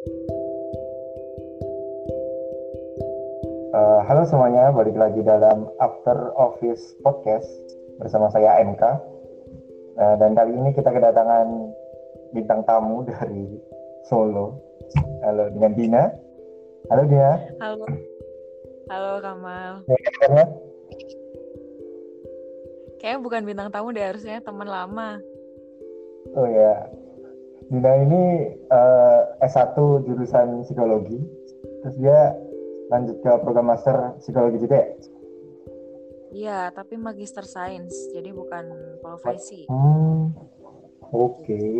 Uh, halo semuanya, balik lagi dalam After Office Podcast bersama saya MK. Uh, dan kali ini kita kedatangan bintang tamu dari Solo. Halo dengan Dina. Halo Dina. Halo. Halo Kamal. Ya, Kayaknya bukan bintang tamu deh, harusnya teman lama. Oh ya. Dina ini uh, S1 jurusan psikologi. Terus dia lanjut ke program master psikologi juga ya? Iya, tapi magister sains, jadi bukan profesi. Hmm, oke. Okay.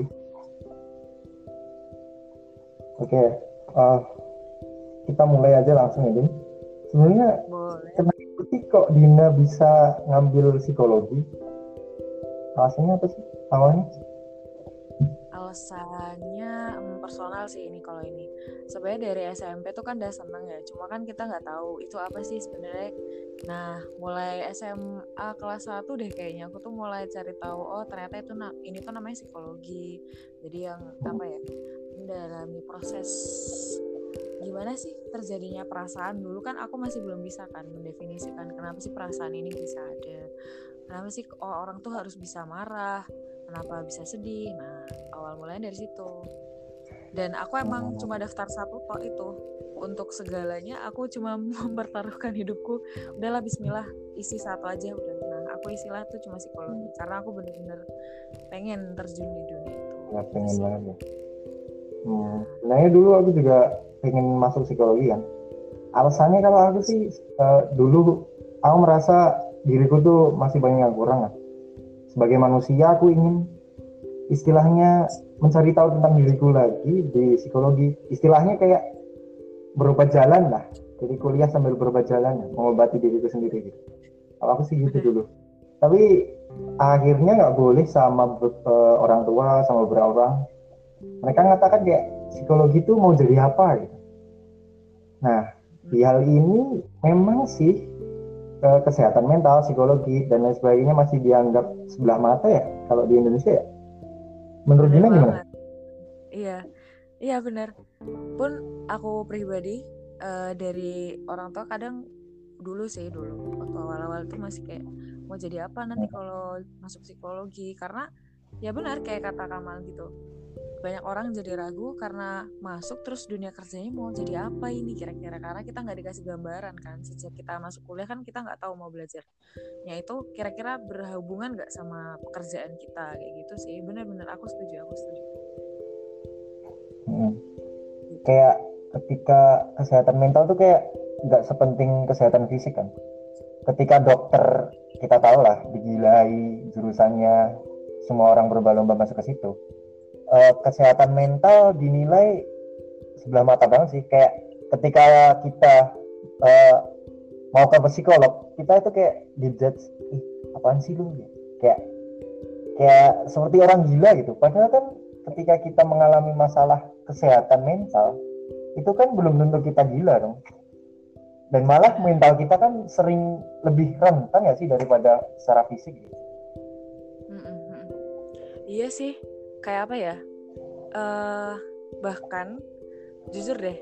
Oke, okay. uh, kita mulai aja langsung ya, Din. Sebenarnya kenapa sih kok Dina bisa ngambil psikologi? Alasannya apa sih awalnya? Alasannya um, personal sih ini kalau ini. Sebenarnya dari SMP tuh kan udah seneng ya cuma kan kita nggak tahu itu apa sih sebenarnya. Nah mulai SMA kelas 1 deh kayaknya aku tuh mulai cari tahu oh ternyata itu ini tuh namanya psikologi. Jadi yang apa ya mendalami proses gimana sih terjadinya perasaan. Dulu kan aku masih belum bisa kan mendefinisikan kenapa sih perasaan ini bisa ada. Kenapa sih orang tuh harus bisa marah kenapa bisa sedih. Nah awal mulanya dari situ. Dan aku emang cuma daftar satu tok itu. Untuk segalanya aku cuma mempertaruhkan hidupku. Udahlah Bismillah isi satu aja udah. Nah aku istilah tuh cuma psikologi. Karena aku bener-bener pengen terjun di dunia itu. Ya, pengen banget ya. Hmm. nah ya dulu aku juga pengen masuk psikologi kan. Alasannya kalau aku sih uh, dulu aku merasa diriku tuh masih banyak yang kurang kan. Sebagai manusia aku ingin istilahnya mencari tahu tentang diriku lagi di psikologi. Istilahnya kayak berobat jalan lah. Jadi kuliah sambil berobat jalan mengobati diriku sendiri gitu. Kalau aku sih gitu dulu. Tapi akhirnya nggak boleh sama uh, orang tua sama beberapa orang. Mereka mengatakan kayak psikologi itu mau jadi apa gitu. Nah di hal ini memang sih uh, kesehatan mental, psikologi dan lain sebagainya masih dianggap sebelah mata ya kalau di Indonesia ya. Menurut Dina gimana? Iya, iya benar. Pun aku pribadi uh, dari orang tua kadang dulu sih dulu waktu awal-awal itu masih kayak mau jadi apa nanti kalau masuk psikologi karena ya benar kayak kata Kamal gitu banyak orang jadi ragu karena masuk terus dunia kerjanya mau jadi apa ini kira-kira? Karena kita nggak dikasih gambaran kan sejak kita masuk kuliah kan kita nggak tahu mau belajar. Ya itu kira-kira berhubungan nggak sama pekerjaan kita? Kayak gitu sih. Bener-bener aku setuju aku setuju. Hmm. kayak ketika kesehatan mental tuh kayak nggak sepenting kesehatan fisik kan. Ketika dokter kita tahu lah digilai jurusannya semua orang berlomba-lomba masuk ke situ uh, kesehatan mental dinilai sebelah mata banget sih. Kayak ketika kita uh, mau ke psikolog kita itu kayak dijudge ih apaan sih lu? Kayak kayak seperti orang gila gitu. Padahal kan ketika kita mengalami masalah kesehatan mental itu kan belum tentu kita gila dong. Dan malah mental kita kan sering lebih rentan ya sih daripada secara fisik gitu. Iya sih, kayak apa ya? Uh, bahkan jujur deh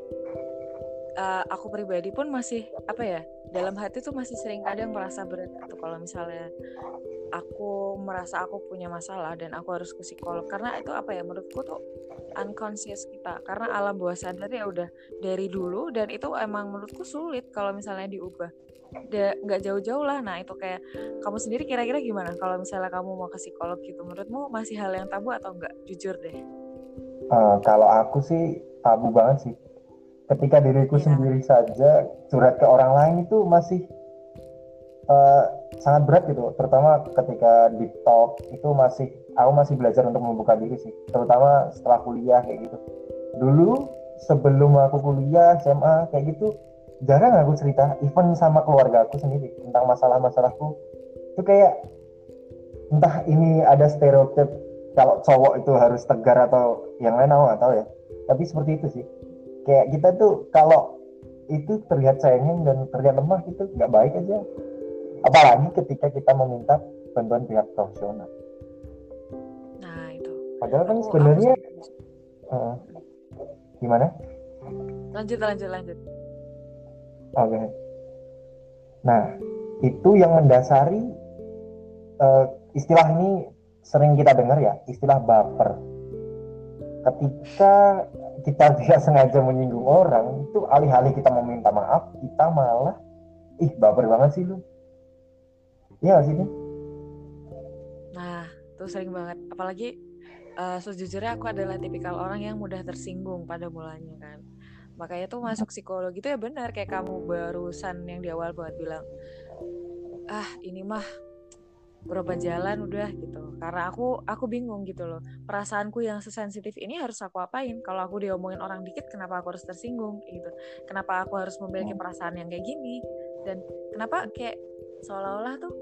uh, aku pribadi pun masih apa ya dalam hati tuh masih sering kadang merasa berat gitu kalau misalnya aku merasa aku punya masalah dan aku harus ke psikolog. Karena itu apa ya menurutku tuh unconscious kita. Karena alam bawah sadar ya udah dari dulu dan itu emang menurutku sulit kalau misalnya diubah nggak jauh-jauh lah. Nah itu kayak kamu sendiri kira-kira gimana? Kalau misalnya kamu mau ke psikolog gitu menurutmu masih hal yang tabu atau enggak jujur deh. Uh, kalau aku sih tabu banget sih. Ketika diriku yeah. sendiri saja curhat ke orang lain itu masih uh, sangat berat gitu. Terutama ketika di talk itu masih aku masih belajar untuk membuka diri sih. Terutama setelah kuliah kayak gitu. Dulu sebelum aku kuliah SMA kayak gitu jarang aku cerita even sama keluarga aku sendiri tentang masalah-masalahku. Itu kayak entah ini ada stereotip kalau cowok itu harus tegar atau yang lain aku nggak tahu ya. Tapi seperti itu sih. Kayak kita tuh kalau itu terlihat sayangnya dan terlihat lemah itu nggak baik aja. Apalagi ketika kita meminta bantuan pihak profesional. Nah itu. Padahal kan sebenarnya uh, gimana? Lanjut lanjut lanjut oke okay. nah itu yang mendasari uh, istilah ini sering kita dengar ya istilah baper. Ketika kita tidak sengaja menyinggung orang itu alih-alih kita meminta maaf kita malah ih baper banget sih lu. Iya sih nah tuh sering banget. Apalagi uh, sejujurnya aku adalah tipikal orang yang mudah tersinggung pada mulanya kan makanya tuh masuk psikologi itu ya benar kayak kamu barusan yang di awal banget bilang ah ini mah berapa jalan udah gitu. Karena aku aku bingung gitu loh perasaanku yang sesensitif ini harus aku apain? Kalau aku diomongin orang dikit kenapa aku harus tersinggung? Gitu. Kenapa aku harus memiliki perasaan yang kayak gini? Dan kenapa kayak seolah-olah tuh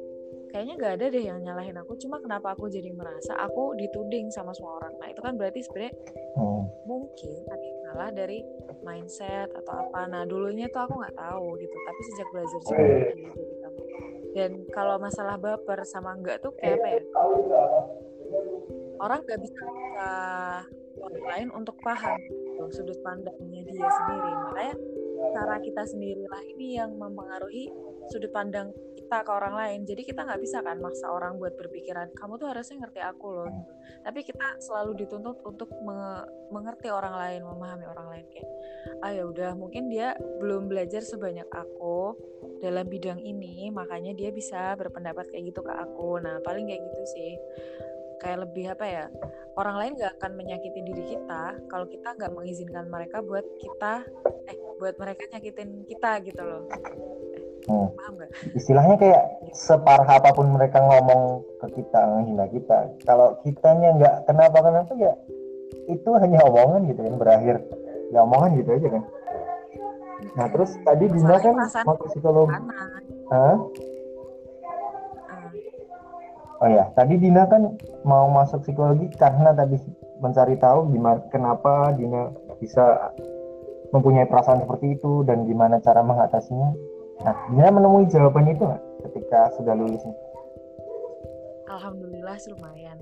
kayaknya gak ada deh yang nyalahin aku cuma kenapa aku jadi merasa aku dituding sama semua orang? Nah itu kan berarti sebenarnya hmm. mungkin ada yang salah dari mindset atau apa. Nah dulunya tuh aku nggak tahu gitu tapi sejak belajar psikologi gitu, dan kalau masalah baper sama enggak tuh kayak apa ya? Orang nggak bisa orang lain untuk paham gitu, sudut pandangnya dia sendiri. Makanya cara kita sendirilah ini yang mempengaruhi sudut pandang kita ke orang lain. Jadi kita nggak bisa kan maksa orang buat berpikiran kamu tuh harusnya ngerti aku loh. Tapi kita selalu dituntut untuk mengerti orang lain memahami orang lain kayak ah ya udah mungkin dia belum belajar sebanyak aku dalam bidang ini makanya dia bisa berpendapat kayak gitu ke aku. Nah paling kayak gitu sih. Kayak lebih apa ya orang lain nggak akan menyakiti diri kita kalau kita nggak mengizinkan mereka buat kita eh buat mereka nyakitin kita gitu loh Hmm. Istilahnya kayak separah apa pun mereka ngomong ke kita, menghina kita. Kalau kitanya nggak kenapa-kenapa ya itu hanya omongan gitu kan berakhir. Ya omongan gitu aja kan. Nah terus tadi Dina kan mau psikolog. Hah? Oh ya, tadi Dina kan mau masuk psikologi karena tadi mencari tahu gimana kenapa Dina bisa mempunyai perasaan seperti itu dan gimana cara mengatasinya Nah, dia menemui jawaban itu nggak ketika sudah lulus? Alhamdulillah lumayan.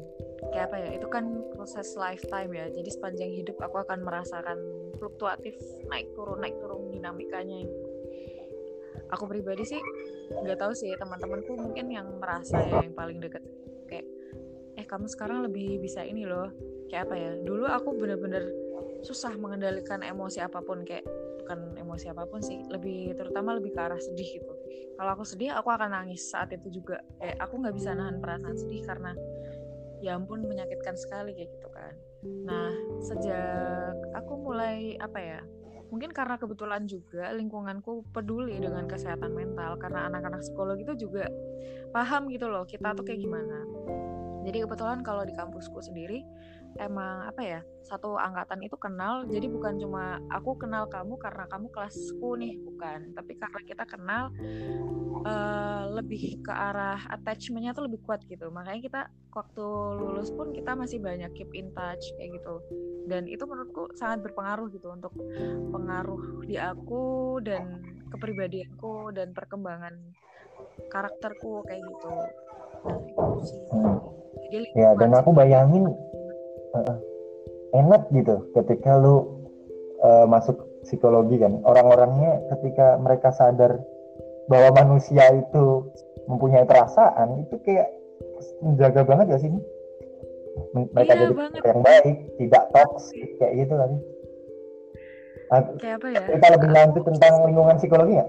Kayak apa ya? Itu kan proses lifetime ya. Jadi sepanjang hidup aku akan merasakan fluktuatif naik turun naik turun dinamikanya. Aku pribadi sih nggak tahu sih teman-temanku mungkin yang merasa ya yang paling deket kayak eh kamu sekarang lebih bisa ini loh kayak apa ya dulu aku bener-bener susah mengendalikan emosi apa pun kayak bukan emosi apa pun sih lebih terutama lebih ke arah sedih gitu. Kalau aku sedih aku akan nangis saat itu juga. Kayak aku nggak bisa nahan perasaan sedih karena ya ampun menyakitkan sekali kayak gitu kan. Nah sejak aku mulai apa ya mungkin karena kebetulan juga lingkunganku peduli dengan kesehatan mental karena anak-anak psikologi itu juga paham gitu loh kita tuh kayak gimana. Jadi kebetulan kalau di kampusku sendiri emang apa ya satu angkatan itu kenal jadi bukan cuma aku kenal kamu karena kamu kelasku nih bukan. Tapi karena kita kenal uh, lebih ke arah attachmentnya tuh lebih kuat gitu. Makanya kita waktu lulus pun kita masih banyak keep in touch kayak gitu. Dan itu menurutku sangat berpengaruh gitu untuk pengaruh di aku dan kepribadianku dan perkembangan karakterku kayak gitu. Nah, itu sih. Jadi, ya dan aku bayangin uh, enak gitu ketika lu uh, masuk psikologi kan. Orang-orangnya ketika mereka sadar bahwa manusia itu mempunyai perasaan itu kayak menjaga banget ya sini mereka iya, jadi banget. yang baik tidak toksik kayak gitu kan kayak apa ya? kita lebih lanjut tentang lingkungan psikologi ya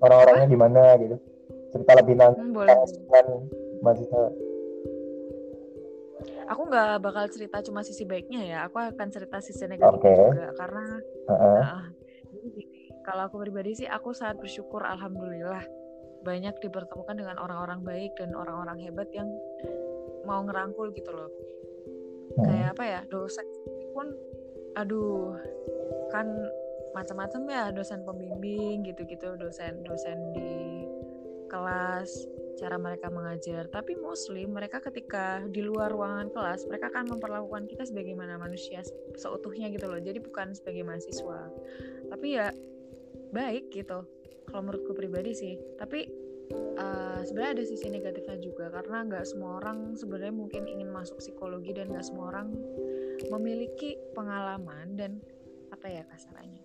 orang-orangnya gimana gitu. Cerita lebih lanjut hmm, tentang mahasiswa aku nggak bakal cerita cuma sisi baiknya ya aku akan cerita sisi negatifnya okay. juga karena uh -uh. Uh, kalau aku pribadi sih aku sangat bersyukur alhamdulillah banyak dipertemukan dengan orang-orang baik dan orang-orang hebat yang mau ngerangkul gitu loh hmm. kayak apa ya dosen pun aduh kan macam-macam ya dosen pembimbing gitu-gitu dosen dosen di kelas cara mereka mengajar. Tapi mostly mereka ketika di luar ruangan kelas mereka akan memperlakukan kita sebagaimana manusia seutuhnya gitu loh. Jadi bukan sebagai mahasiswa. Tapi ya baik gitu kalau menurutku pribadi sih. Tapi uh, sebenarnya ada sisi negatifnya juga karena nggak semua orang sebenarnya mungkin ingin masuk psikologi dan nggak semua orang memiliki pengalaman dan apa ya kasarannya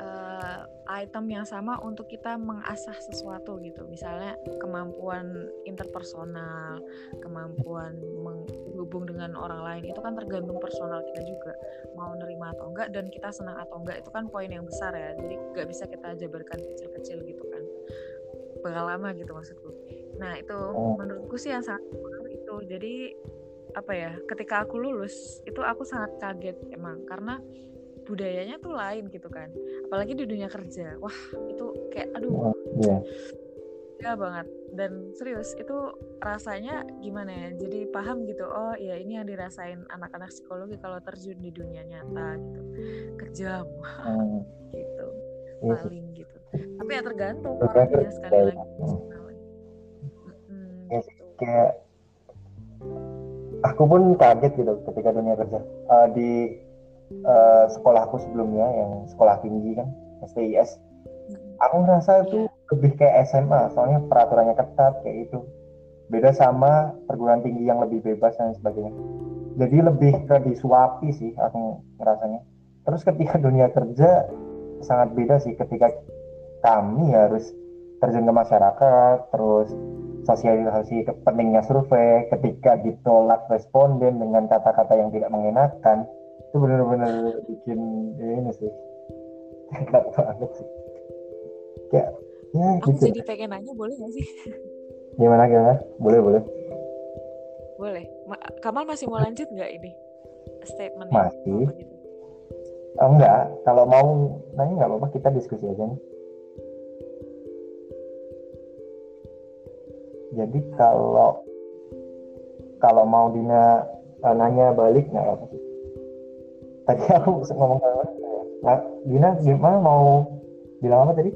uh, item yang sama untuk kita mengasah sesuatu gitu. Misalnya kemampuan interpersonal kemampuan menghubung dengan orang lain itu kan tergantung personal kita juga. Mau nerima atau enggak dan kita senang atau enggak itu kan poin yang besar ya. Jadi nggak bisa kita jabarkan kecil-kecil gitu kan. Pengalaman gitu maksudku. Nah itu oh. menurutku sih yang sangat itu. Jadi apa ya ketika aku lulus itu aku sangat kaget emang. Karena budayanya tuh lain gitu kan. Apalagi di dunia kerja. Wah itu kayak aduh. Yeah. ya banget. Dan serius itu rasanya gimana ya? Jadi paham gitu oh ya ini yang dirasain anak-anak psikologi kalau terjun di dunia nyata gitu. Kejam. Hmm. gitu. Iya paling gitu. Tapi ya tergantung orangnya sekali lagi hmm, gitu. kayak aku pun kaget gitu ketika dunia kerja. Uh, di uh, sekolahku sebelumnya yang sekolah tinggi kan STIS aku ngerasa itu yeah. lebih kayak SMA soalnya peraturannya ketat kayak itu beda sama perguruan tinggi yang lebih bebas dan sebagainya. Jadi lebih ke disuapi sih aku ngerasanya. Terus ketika dunia kerja sangat beda sih ketika kami harus terjun ke masyarakat terus sosialisasi pentingnya survei ketika ditolak responden dengan kata-kata yang tidak mengenakan itu benar-benar bikin ya ini sih. Enak banget sih. Kayak ya aku gitu. jadi pengen nanya boleh gak sih? Gimana gimana? Boleh boleh. Boleh. Ma Kamal masih mau lanjut nggak ini? Statement masih. Gitu? oh, enggak kalau mau nanya nggak apa-apa kita diskusi aja nih. Jadi kalau kalau mau Dina uh, nanya balik nggak apa sih tadi aku ngomong ke nah, Dina gimana? Mau bilang apa tadi?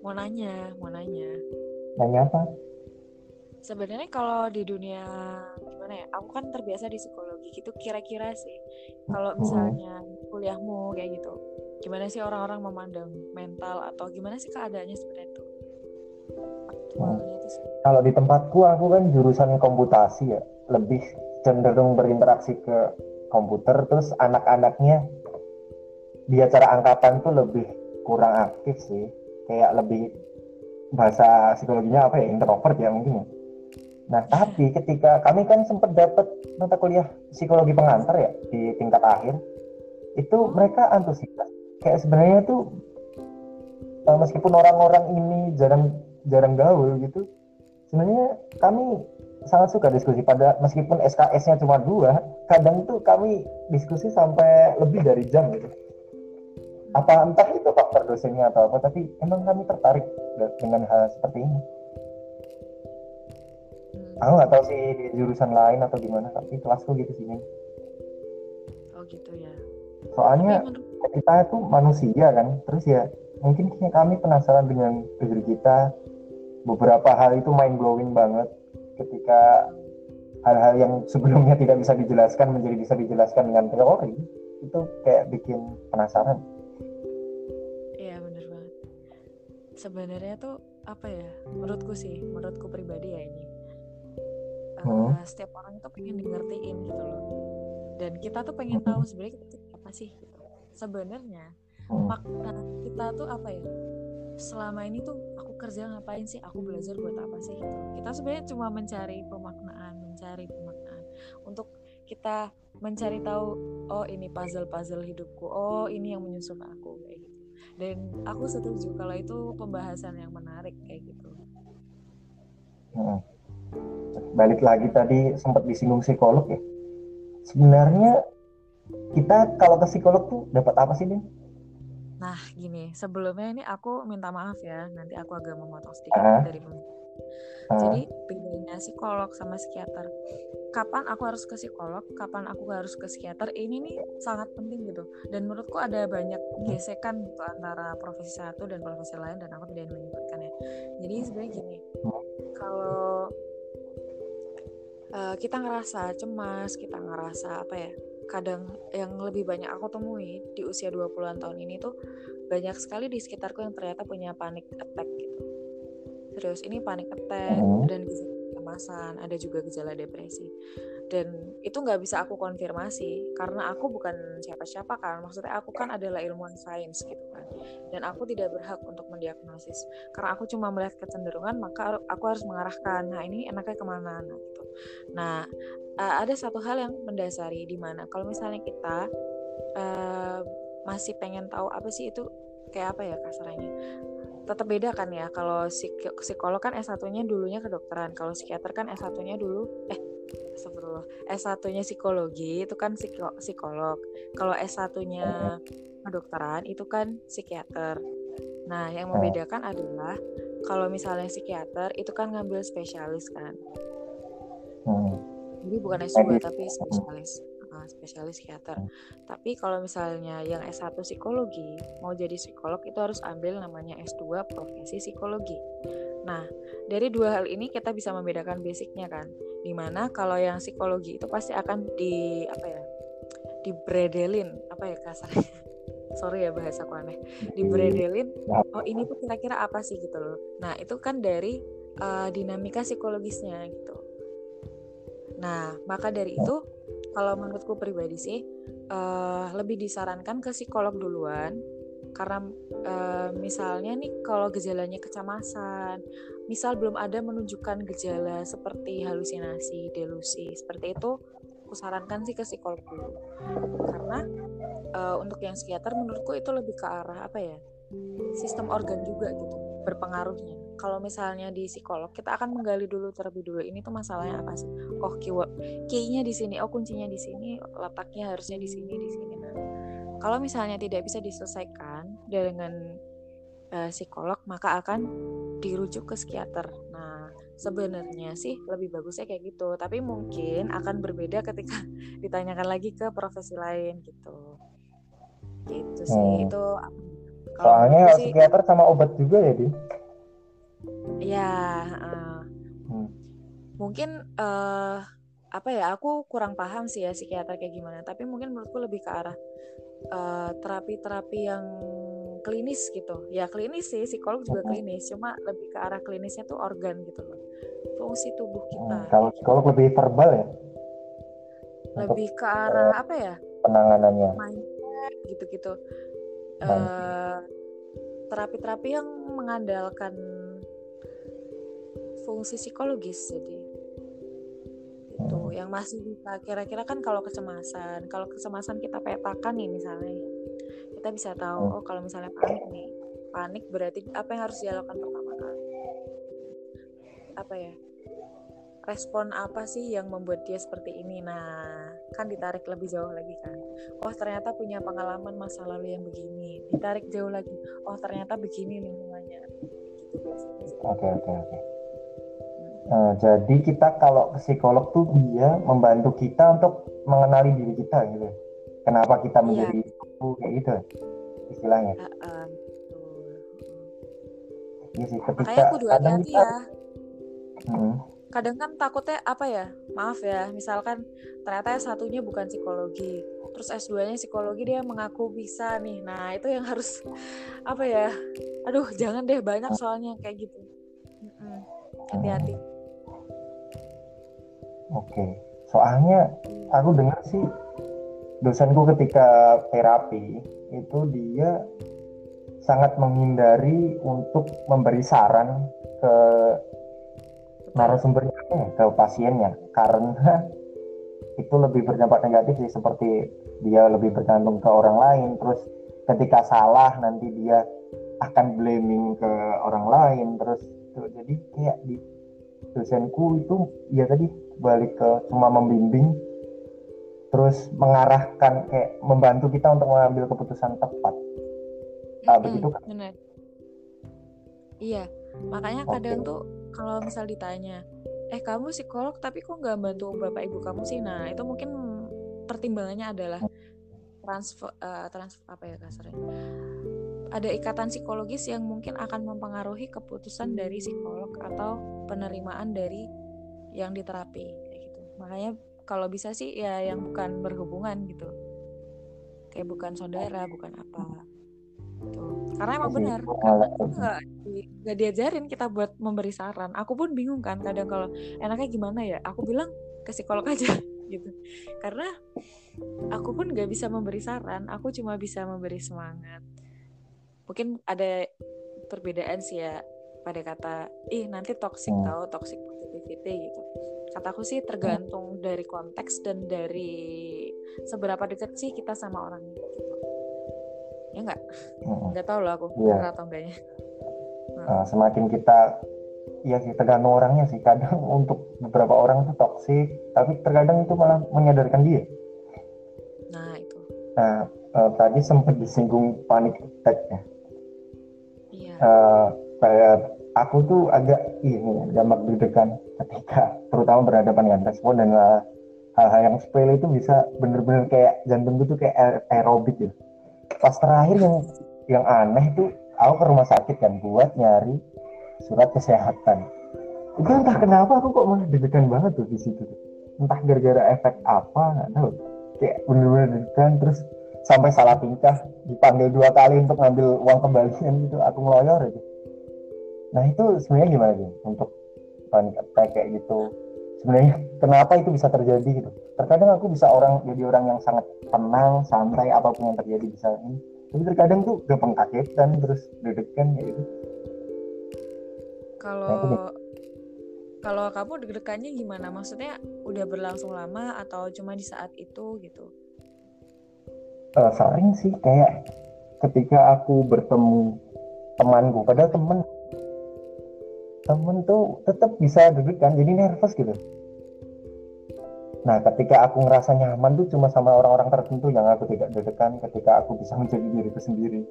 Mau nanya mau nanya. Nanya apa? Sebenarnya kalau di dunia gimana ya? Aku kan terbiasa di psikologi gitu kira-kira sih. Kalau misalnya kuliahmu kayak gitu gimana sih orang-orang memandang mental? Atau gimana sih keadaannya sebenarnya itu kalau di tempatku aku kan jurusan komputasi ya. Lebih cenderung berinteraksi ke komputer terus anak-anaknya di acara angkatan tuh lebih kurang aktif sih. Kayak lebih bahasa psikologinya apa ya introvert ya mungkin ya. Nah tapi ketika kami kan sempat dapat mata kuliah psikologi pengantar ya di tingkat akhir itu mereka antusias. Kayak sebenarnya tuh eh, meskipun orang-orang ini jarang jarang gaul gitu sebenarnya kami sangat suka diskusi. Pada meskipun SKS-nya cuma dua kadang tuh kami diskusi sampai lebih dari jam gitu. Apa entah itu faktor dosennya atau apa tapi emang kami tertarik dengan hal seperti ini. Hmm. aku nggak tahu sih di jurusan lain atau gimana tapi kelasku gitu sih oh gitu ya. Soalnya kita itu manusia kan? Terus ya mungkin kami penasaran dengan diri kita. Beberapa hal itu mind blowing banget ketika hal-hal yang sebelumnya tidak bisa dijelaskan menjadi bisa dijelaskan dengan teori itu kayak bikin penasaran. Iya bener banget. Sebenarnya tuh apa ya? Menurutku sih, menurutku pribadi ya ini. Uh, hmm. Setiap orang itu pengen di ngertiin gitu loh. Dan kita tuh pengen tahu sebenarnya kita apa sih gitu. Sebenarnya hmm. makna kita tuh apa ya? Selama ini tuh kerja ngapain sih aku belajar buat apa sih gitu. kita sebenarnya cuma mencari pemaknaan mencari pemaknaan untuk kita mencari tahu oh ini puzzle puzzle hidupku oh ini yang menyusun aku kayak gitu dan aku setuju kalau itu pembahasan yang menarik kayak gitu hmm. balik lagi tadi sempat disinggung psikolog ya sebenarnya kita kalau ke psikolog tuh dapat apa sih Din? Nah, gini, sebelumnya ini aku minta maaf ya, nanti aku agak memotong sedikit uh. dari pembicaraan. Uh. Jadi bedanya psikolog sama psikiater. Kapan aku harus ke psikolog, kapan aku harus ke psikiater, ini nih sangat penting gitu. Dan menurutku ada banyak gesekan gitu antara profesi satu dan profesi lain dan aku tidak ingin menyebutkannya. Jadi sebenarnya gini, kalau uh, kita ngerasa cemas, kita ngerasa apa ya, kadang yang lebih banyak aku temui di usia 20-an tahun ini tuh banyak sekali di sekitarku yang ternyata punya panic attack gitu. Serius, ini panic attack hmm. dan kecemasan ada juga gejala depresi. Dan itu nggak bisa aku konfirmasi karena aku bukan siapa-siapa kan. Maksudnya aku kan adalah ilmuwan sains gitu kan. Dan aku tidak berhak untuk mendiagnosis. Karena aku cuma melihat kecenderungan maka aku harus mengarahkan nah ini enaknya ke mana? Nah nah uh, ada satu hal yang mendasari di mana kalau misalnya kita uh, masih pengen tahu apa sih itu kayak apa ya kasarnya tetap beda kan ya kalau psikolog kan S1-nya dulunya kedokteran kalau psikiater kan S1-nya dulu eh Astagfirullah. S1-nya psikologi itu kan psikolog. Kalau S1-nya kedokteran itu kan psikiater. Nah, yang membedakan adalah kalau misalnya psikiater itu kan ngambil spesialis kan. Hmm. Jadi bukan S2 tapi spesialis. Uh, spesialis psikiater. Hmm. Tapi kalau misalnya yang S1 psikologi, mau jadi psikolog itu harus ambil namanya S2 profesi psikologi. Nah, dari dua hal ini kita bisa membedakan basicnya kan di mana kalau yang psikologi itu pasti akan di apa ya dibredelin apa ya kasarnya sorry ya bahasa aku aneh dibredelin oh ini tuh kira-kira apa sih gitu loh nah itu kan dari uh, dinamika psikologisnya gitu nah maka dari itu kalau menurutku pribadi sih uh, lebih disarankan ke psikolog duluan. Karena uh, misalnya nih kalau gejalanya kecemasan misal belum ada menunjukkan gejala seperti halusinasi delusi seperti itu aku sarankan sih ke psikolog dulu. Karena uh, untuk yang psikiater menurutku itu lebih ke arah apa ya sistem organ juga gitu berpengaruhnya kalau misalnya di psikolog kita akan menggali dulu terlebih dulu ini tuh masalahnya apa sih oh keyword key-nya di sini oh kuncinya di sini letaknya harusnya di sini di sini nah kalau misalnya tidak bisa diselesaikan dengan uh, psikolog, maka akan dirujuk ke psikiater. Nah, sebenarnya sih lebih bagusnya kayak gitu, tapi mungkin akan berbeda ketika ditanyakan lagi ke profesi lain gitu. Gitu sih hmm. itu. Soalnya sih, psikiater sama obat juga ya, Di? Ya, uh, hmm. mungkin uh, apa ya? Aku kurang paham sih ya psikiater kayak gimana, tapi mungkin menurutku lebih ke arah Eh, terapi-terapi uh, yang klinis gitu. Ya klinis sih psikolog juga klinis. Cuma lebih ke arah klinisnya tuh organ gitu loh. Fungsi tubuh kita. hmm, kalau psikolog lebih verbal ya? Lebih ke arah apa ya? penanganannya. Mindset gitu-gitu uh, terapi-terapi yang mengandalkan fungsi psikologis jadi itu yang masih bisa kira-kira kan kalau kecemasan kalau kecemasan kita petakan nih misalnya ya kita bisa tahu oh kalau misalnya panik nih panik berarti apa yang harus dilakukan pertama kali? Apa ya respon apa sih yang membuat dia seperti ini nah kan ditarik lebih jauh lagi kan oh ternyata punya pengalaman masa lalu yang begini ditarik jauh lagi oh ternyata begini lingkungannya oke oke oke Nah, jadi kita kalau psikolog tuh dia membantu kita untuk mengenali diri kita gitu. Kenapa kita iya. menjadi yeah. itu kayak gitu istilahnya. Uh, uh, Iya sih, ketika Makanya aku dua hati kita, ya. Hmm. Kadang kan takutnya apa ya? Maaf ya, misalkan ternyata s satunya bukan psikologi, terus S2-nya psikologi dia mengaku bisa nih. Nah, itu yang harus apa ya? Aduh, jangan deh banyak soalnya kayak gitu. Hati-hati. Hmm. Oke, soalnya aku dengar sih dosenku ketika terapi itu dia sangat menghindari untuk memberi saran ke narasumbernya ke pasiennya. Karena itu lebih berdampak negatif sih seperti dia lebih bergantung ke orang lain. Terus ketika salah nanti dia akan blaming ke orang lain. Terus jadi kayak di dosenku itu ya tadi balik ke cuma membimbing terus mengarahkan kayak membantu kita untuk mengambil keputusan tepat. Nah, mm-hmm, begitu kan benar. iya makanya okay. kadang tuh kalau misal ditanya eh kamu psikolog tapi kok nggak bantu bapak ibu kamu sih? Nah itu mungkin pertimbangannya adalah transfer uh, transfer apa ya kasarnya ada ikatan psikologis yang mungkin akan mempengaruhi keputusan dari psikolog atau penerimaan dari yang diterapi kayak gitu. Makanya kalau bisa sih ya yang bukan berhubungan gitu. Kayak bukan saudara bukan apa tuh karena emang Masih benar pengalaman. nggak di- nggak diajarin kita buat memberi saran aku pun bingung kan kadang kalau enaknya gimana ya aku bilang ke psikolog aja gitu karena aku pun nggak bisa memberi saran aku cuma bisa memberi semangat mungkin ada perbedaan sih ya pada kata ih nanti toxic Hmm. tahu toxic positivity gitu kataku sih tergantung dari konteks dan dari seberapa dekat sih kita sama orang itu gitu. Ya nggak? Nggak tahu loh aku Iya. benar atau enggaknya. Nah, semakin kita ya sih tergantung orangnya sih. Kadang untuk beberapa orang tuh toksik tapi terkadang itu malah menyadarkan dia. Nah itu. Nah eh, tadi sempat disinggung panic attack ya. Iya. Eh, kayak aku tuh agak ini gampang deg-degan ketika terutama berhadapan dengan respon dan eh, hal-hal yang sepele itu bisa bener-bener kayak jantung tuh kayak aer- aerobik ya pas terakhir yang yang aneh tuh aku ke rumah sakit kan buat nyari surat kesehatan. Itu entah kenapa aku kok malah deg-degan banget tuh di situ. Entah gara-gara efek apa nggak tahu. Kayak bener-bener deg-degan terus sampai salah tingkah dipanggil dua kali untuk ngambil uang kembalian gitu. Aku ngeloyor itu. Nah itu sebenarnya gimana sih untuk panic attack kayak gitu sebenarnya kenapa itu bisa terjadi gitu. Terkadang aku bisa orang jadi orang yang sangat tenang santai apa pun yang terjadi bisa ini. Tapi terkadang tuh gampang kagetan terus deg-degan kayak gitu. Kalau Nah, kalau kamu deg-degannya gimana? Maksudnya udah berlangsung lama atau cuma di saat itu gitu? Eh, sering sih kayak ketika aku bertemu temanku padahal temen temen tuh tetap bisa deg-degan jadi nervous gitu. Nah ketika aku ngerasa nyaman tuh cuma sama orang-orang tertentu yang aku tidak deg-degan ketika aku bisa menjadi diriku sendiri.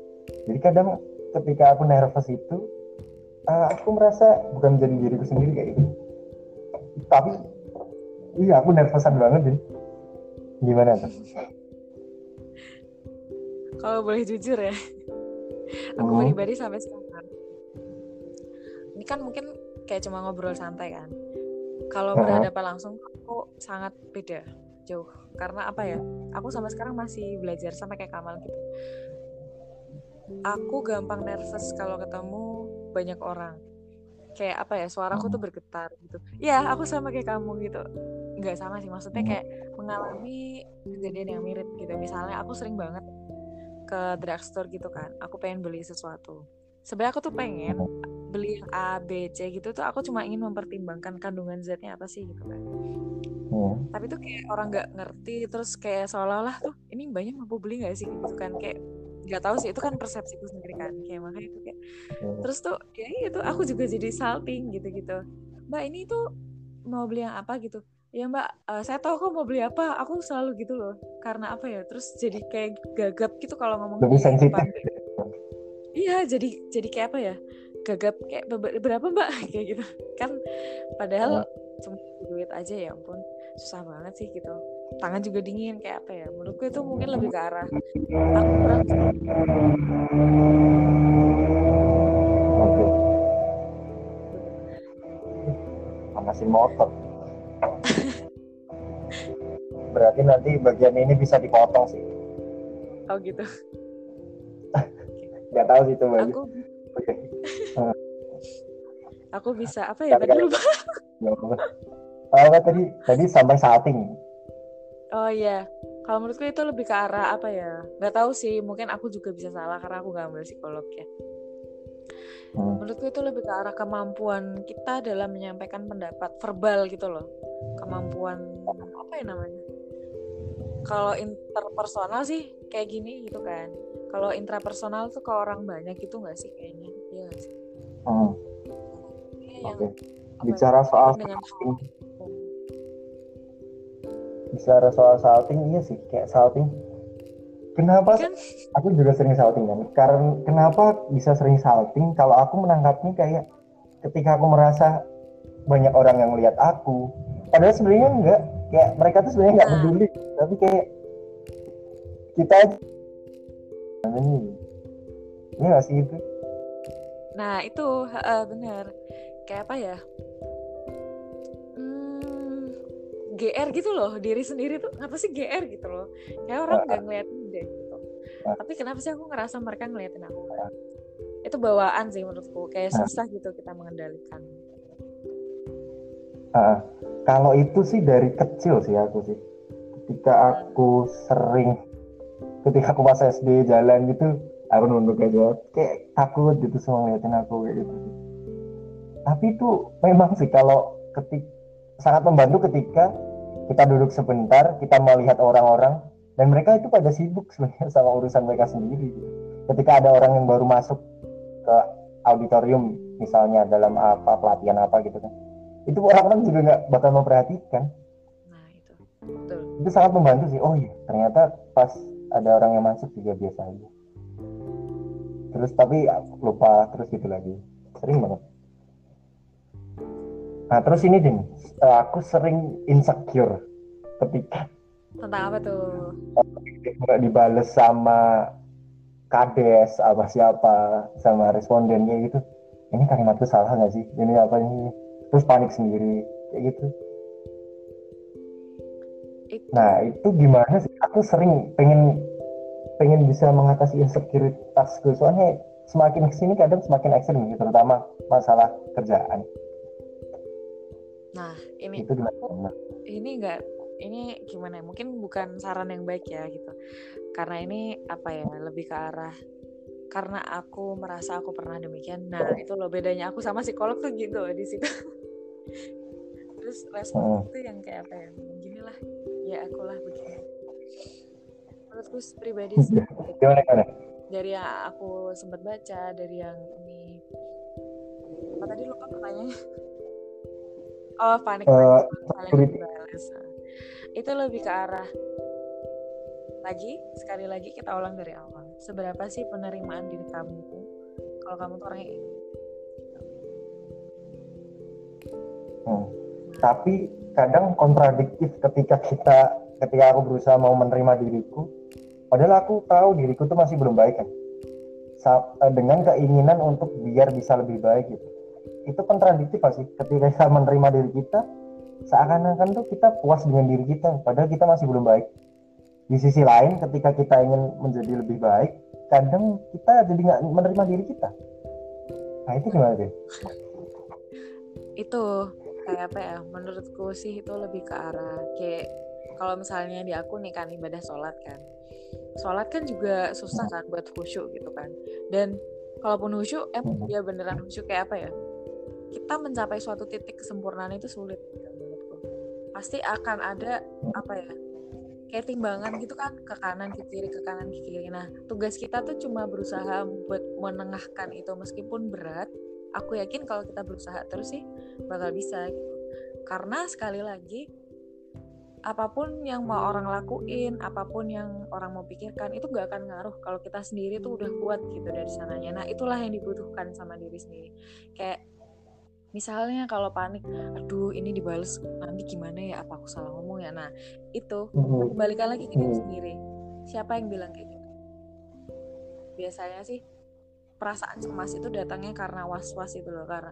Jadi kadang ketika aku nervous itu eh, aku merasa bukan menjadi diriku sendiri kayak gitu. Tapi iya aku nervousan banget deh gimana tuh? Kalau boleh jujur ya aku Hmm. pribadi sampai sekarang kan mungkin kayak cuma ngobrol santai kan. Kalau Hmm. berhadapan langsung aku sangat beda jauh. Karena apa ya? Aku sampai sekarang masih belajar sama kayak Kamal gitu. Aku gampang nervous kalau ketemu banyak orang. Kayak apa ya? Suaraku tuh bergetar gitu. Ya aku sama kayak kamu gitu. Nggak sama sih. Maksudnya kayak mengalami kejadian yang mirip gitu. Misalnya aku sering banget ke drugstore gitu kan. Aku pengen beli sesuatu sebenarnya aku tuh pengen beli yang A B C gitu tuh aku cuma ingin mempertimbangkan kandungan zatnya apa sih gitu kan. Hmm. tapi tuh kayak orang nggak ngerti terus kayak seolah-olah tuh ini banyak mampu beli nggak sih? Gitu kan kayak nggak tahu sih itu kan persepsiku sendiri kan kayak makanya itu kayak Hmm. terus tuh ya itu aku juga jadi salting gitu-gitu. Mbak ini tuh mau beli yang apa? Gitu. Ya mbak eh, saya tahu kok mau beli apa aku selalu gitu loh. Karena apa ya terus jadi kayak gagap gitu kalau ngomong Lebih sensitif. Iya jadi jadi kayak apa ya? Gagap kayak "Be- berapa mbak? Kayak gitu. Kan padahal cuma duit aja ya ampun. Susah banget sih gitu. Tangan juga dingin kayak apa ya? Menurutku itu mungkin lebih ke arah aku kurang. Panasin motor. Berarti nanti bagian ini bisa dipotong sih. oh gitu Gak tahu sih itu bagus. aku aku bisa apa ya tadi lupa. Oh, tadi tadi sampai salting. Oh iya, kalau menurutku itu lebih ke arah apa ya? Gak tahu sih, mungkin aku juga bisa salah karena aku gak ambil psikolog ya. Hmm. Menurutku itu lebih ke arah kemampuan kita dalam menyampaikan pendapat verbal gitu loh. Kemampuan apa ya namanya? Kalau interpersonal sih kayak gini gitu kan. Kalau intrapersonal tuh ke orang banyak gitu nggak sih kayaknya? Iya nggak sih? Hmm. Yang Oke. ya, Bicara soal dengan salting, bicara soal salting iya sih kayak salting. Kenapa kan aku juga sering salting kan karena kenapa bisa sering salting kalau aku menangkapnya kayak ketika aku merasa banyak orang yang melihat aku padahal sebenarnya enggak kayak mereka tuh sebenarnya nggak Nah. peduli tapi kayak kita ini ini nggak sih itu Nah itu heeh, benar. Kayak apa ya? Hmm, GR gitu loh diri sendiri tuh ngapa sih GR gitu loh? Kayak orang nggak ngeliatin deh gitu. Ah. Tapi kenapa sih aku ngerasa mereka ngeliatin aku? itu bawaan sih menurutku kayak nah. susah gitu kita mengendalikan uh, kalau itu sih dari kecil sih aku sih ketika hmm. aku sering ketika aku pas SD jalan gitu aku nunduk aja kayak takut gitu semua ngeliatin aku kayak gitu. Tapi itu memang sih kalau ketik sangat membantu ketika kita duduk sebentar kita melihat orang-orang dan mereka itu pada sibuk sebenarnya sama urusan mereka sendiri gitu. ketika ada orang yang baru masuk ke auditorium misalnya dalam apa pelatihan apa gitu kan itu orang-orang juga nggak bakal memperhatikan. Nah itu. Betul. Itu sangat membantu sih. Oh iya ternyata pas ada orang yang masuk juga biasa aja. Terus tapi lupa terus gitu lagi. Sering banget. Nah terus ini ding eh, aku sering insecure ketika tentang apa tuh? Nggak dibales sama kades apa siapa sama respondennya gitu. Ini kalimatku salah nggak sih? Ini apa ini? Terus panik sendiri kayak gitu. itu. Nah itu gimana sih? Aku sering pengen pengen bisa mengatasi insecurities gue. Soalnya semakin ke sini kadang semakin ekstrim gitu terutama masalah kerjaan. Nah ini itu gimana? ini enggak ini gimana ya? Mungkin bukan saran yang baik ya gitu. Karena ini apa ya lebih ke arah karena aku merasa aku pernah demikian. Nah itu loh bedanya aku sama psikolog tuh gitu di situ. Terus respon hmm. itu yang kayak apa ya? Gini lah ya akulah begini. Menurutku pribadi sih gimana, gimana? dari yang aku sempat baca dari yang ini. Apa tadi lupa pertanyaannya? Oh panik uh, panik itu lebih ke arah lagi sekali lagi kita ulang dari awal. Seberapa sih penerimaan diri kamu kalau kamu tuh orangnya ini hmm. Tapi kadang kontradiktif ketika kita ketika aku berusaha mau menerima diriku. Padahal aku tahu diriku tuh masih belum baik kan. Eh, dengan keinginan untuk biar bisa lebih baik gitu. Itu kontradiktif pasti ketika kita menerima diri kita seakan-akan tuh kita puas dengan diri kita padahal kita masih belum baik. Di sisi lain ketika kita ingin menjadi lebih baik kadang kita jadi nggak menerima diri kita. Nah itu gimana deh itu kayak apa ya menurutku sih itu lebih ke arah kayak kalau misalnya di aku nih kan ibadah sholat kan. Sholat kan juga susah kan buat khusyuk gitu kan. Dan kalaupun khusyuk emang dia beneran khusyuk kayak apa ya? Kita mencapai suatu titik kesempurnaan itu sulit pasti akan ada apa ya kayak timbangan gitu kan ke kanan ke kiri ke kanan ke kiri. Nah tugas kita tuh cuma berusaha buat menengahkan itu meskipun berat aku yakin kalau kita berusaha terus sih bakal bisa gitu. Karena sekali lagi apa pun yang mau orang lakuin apa pun yang orang mau pikirkan itu gak akan ngaruh kalau kita sendiri tuh udah kuat gitu dari sananya. Nah itulah yang dibutuhkan sama diri sendiri. Kayak misalnya kalau panik aduh ini dibales nanti gimana ya? Apa aku salah ngomong ya? Nah itu kembalikan lagi ke diri sendiri. Siapa yang bilang kayak gitu? Biasanya sih perasaan cemas itu datangnya karena was-was itu loh karena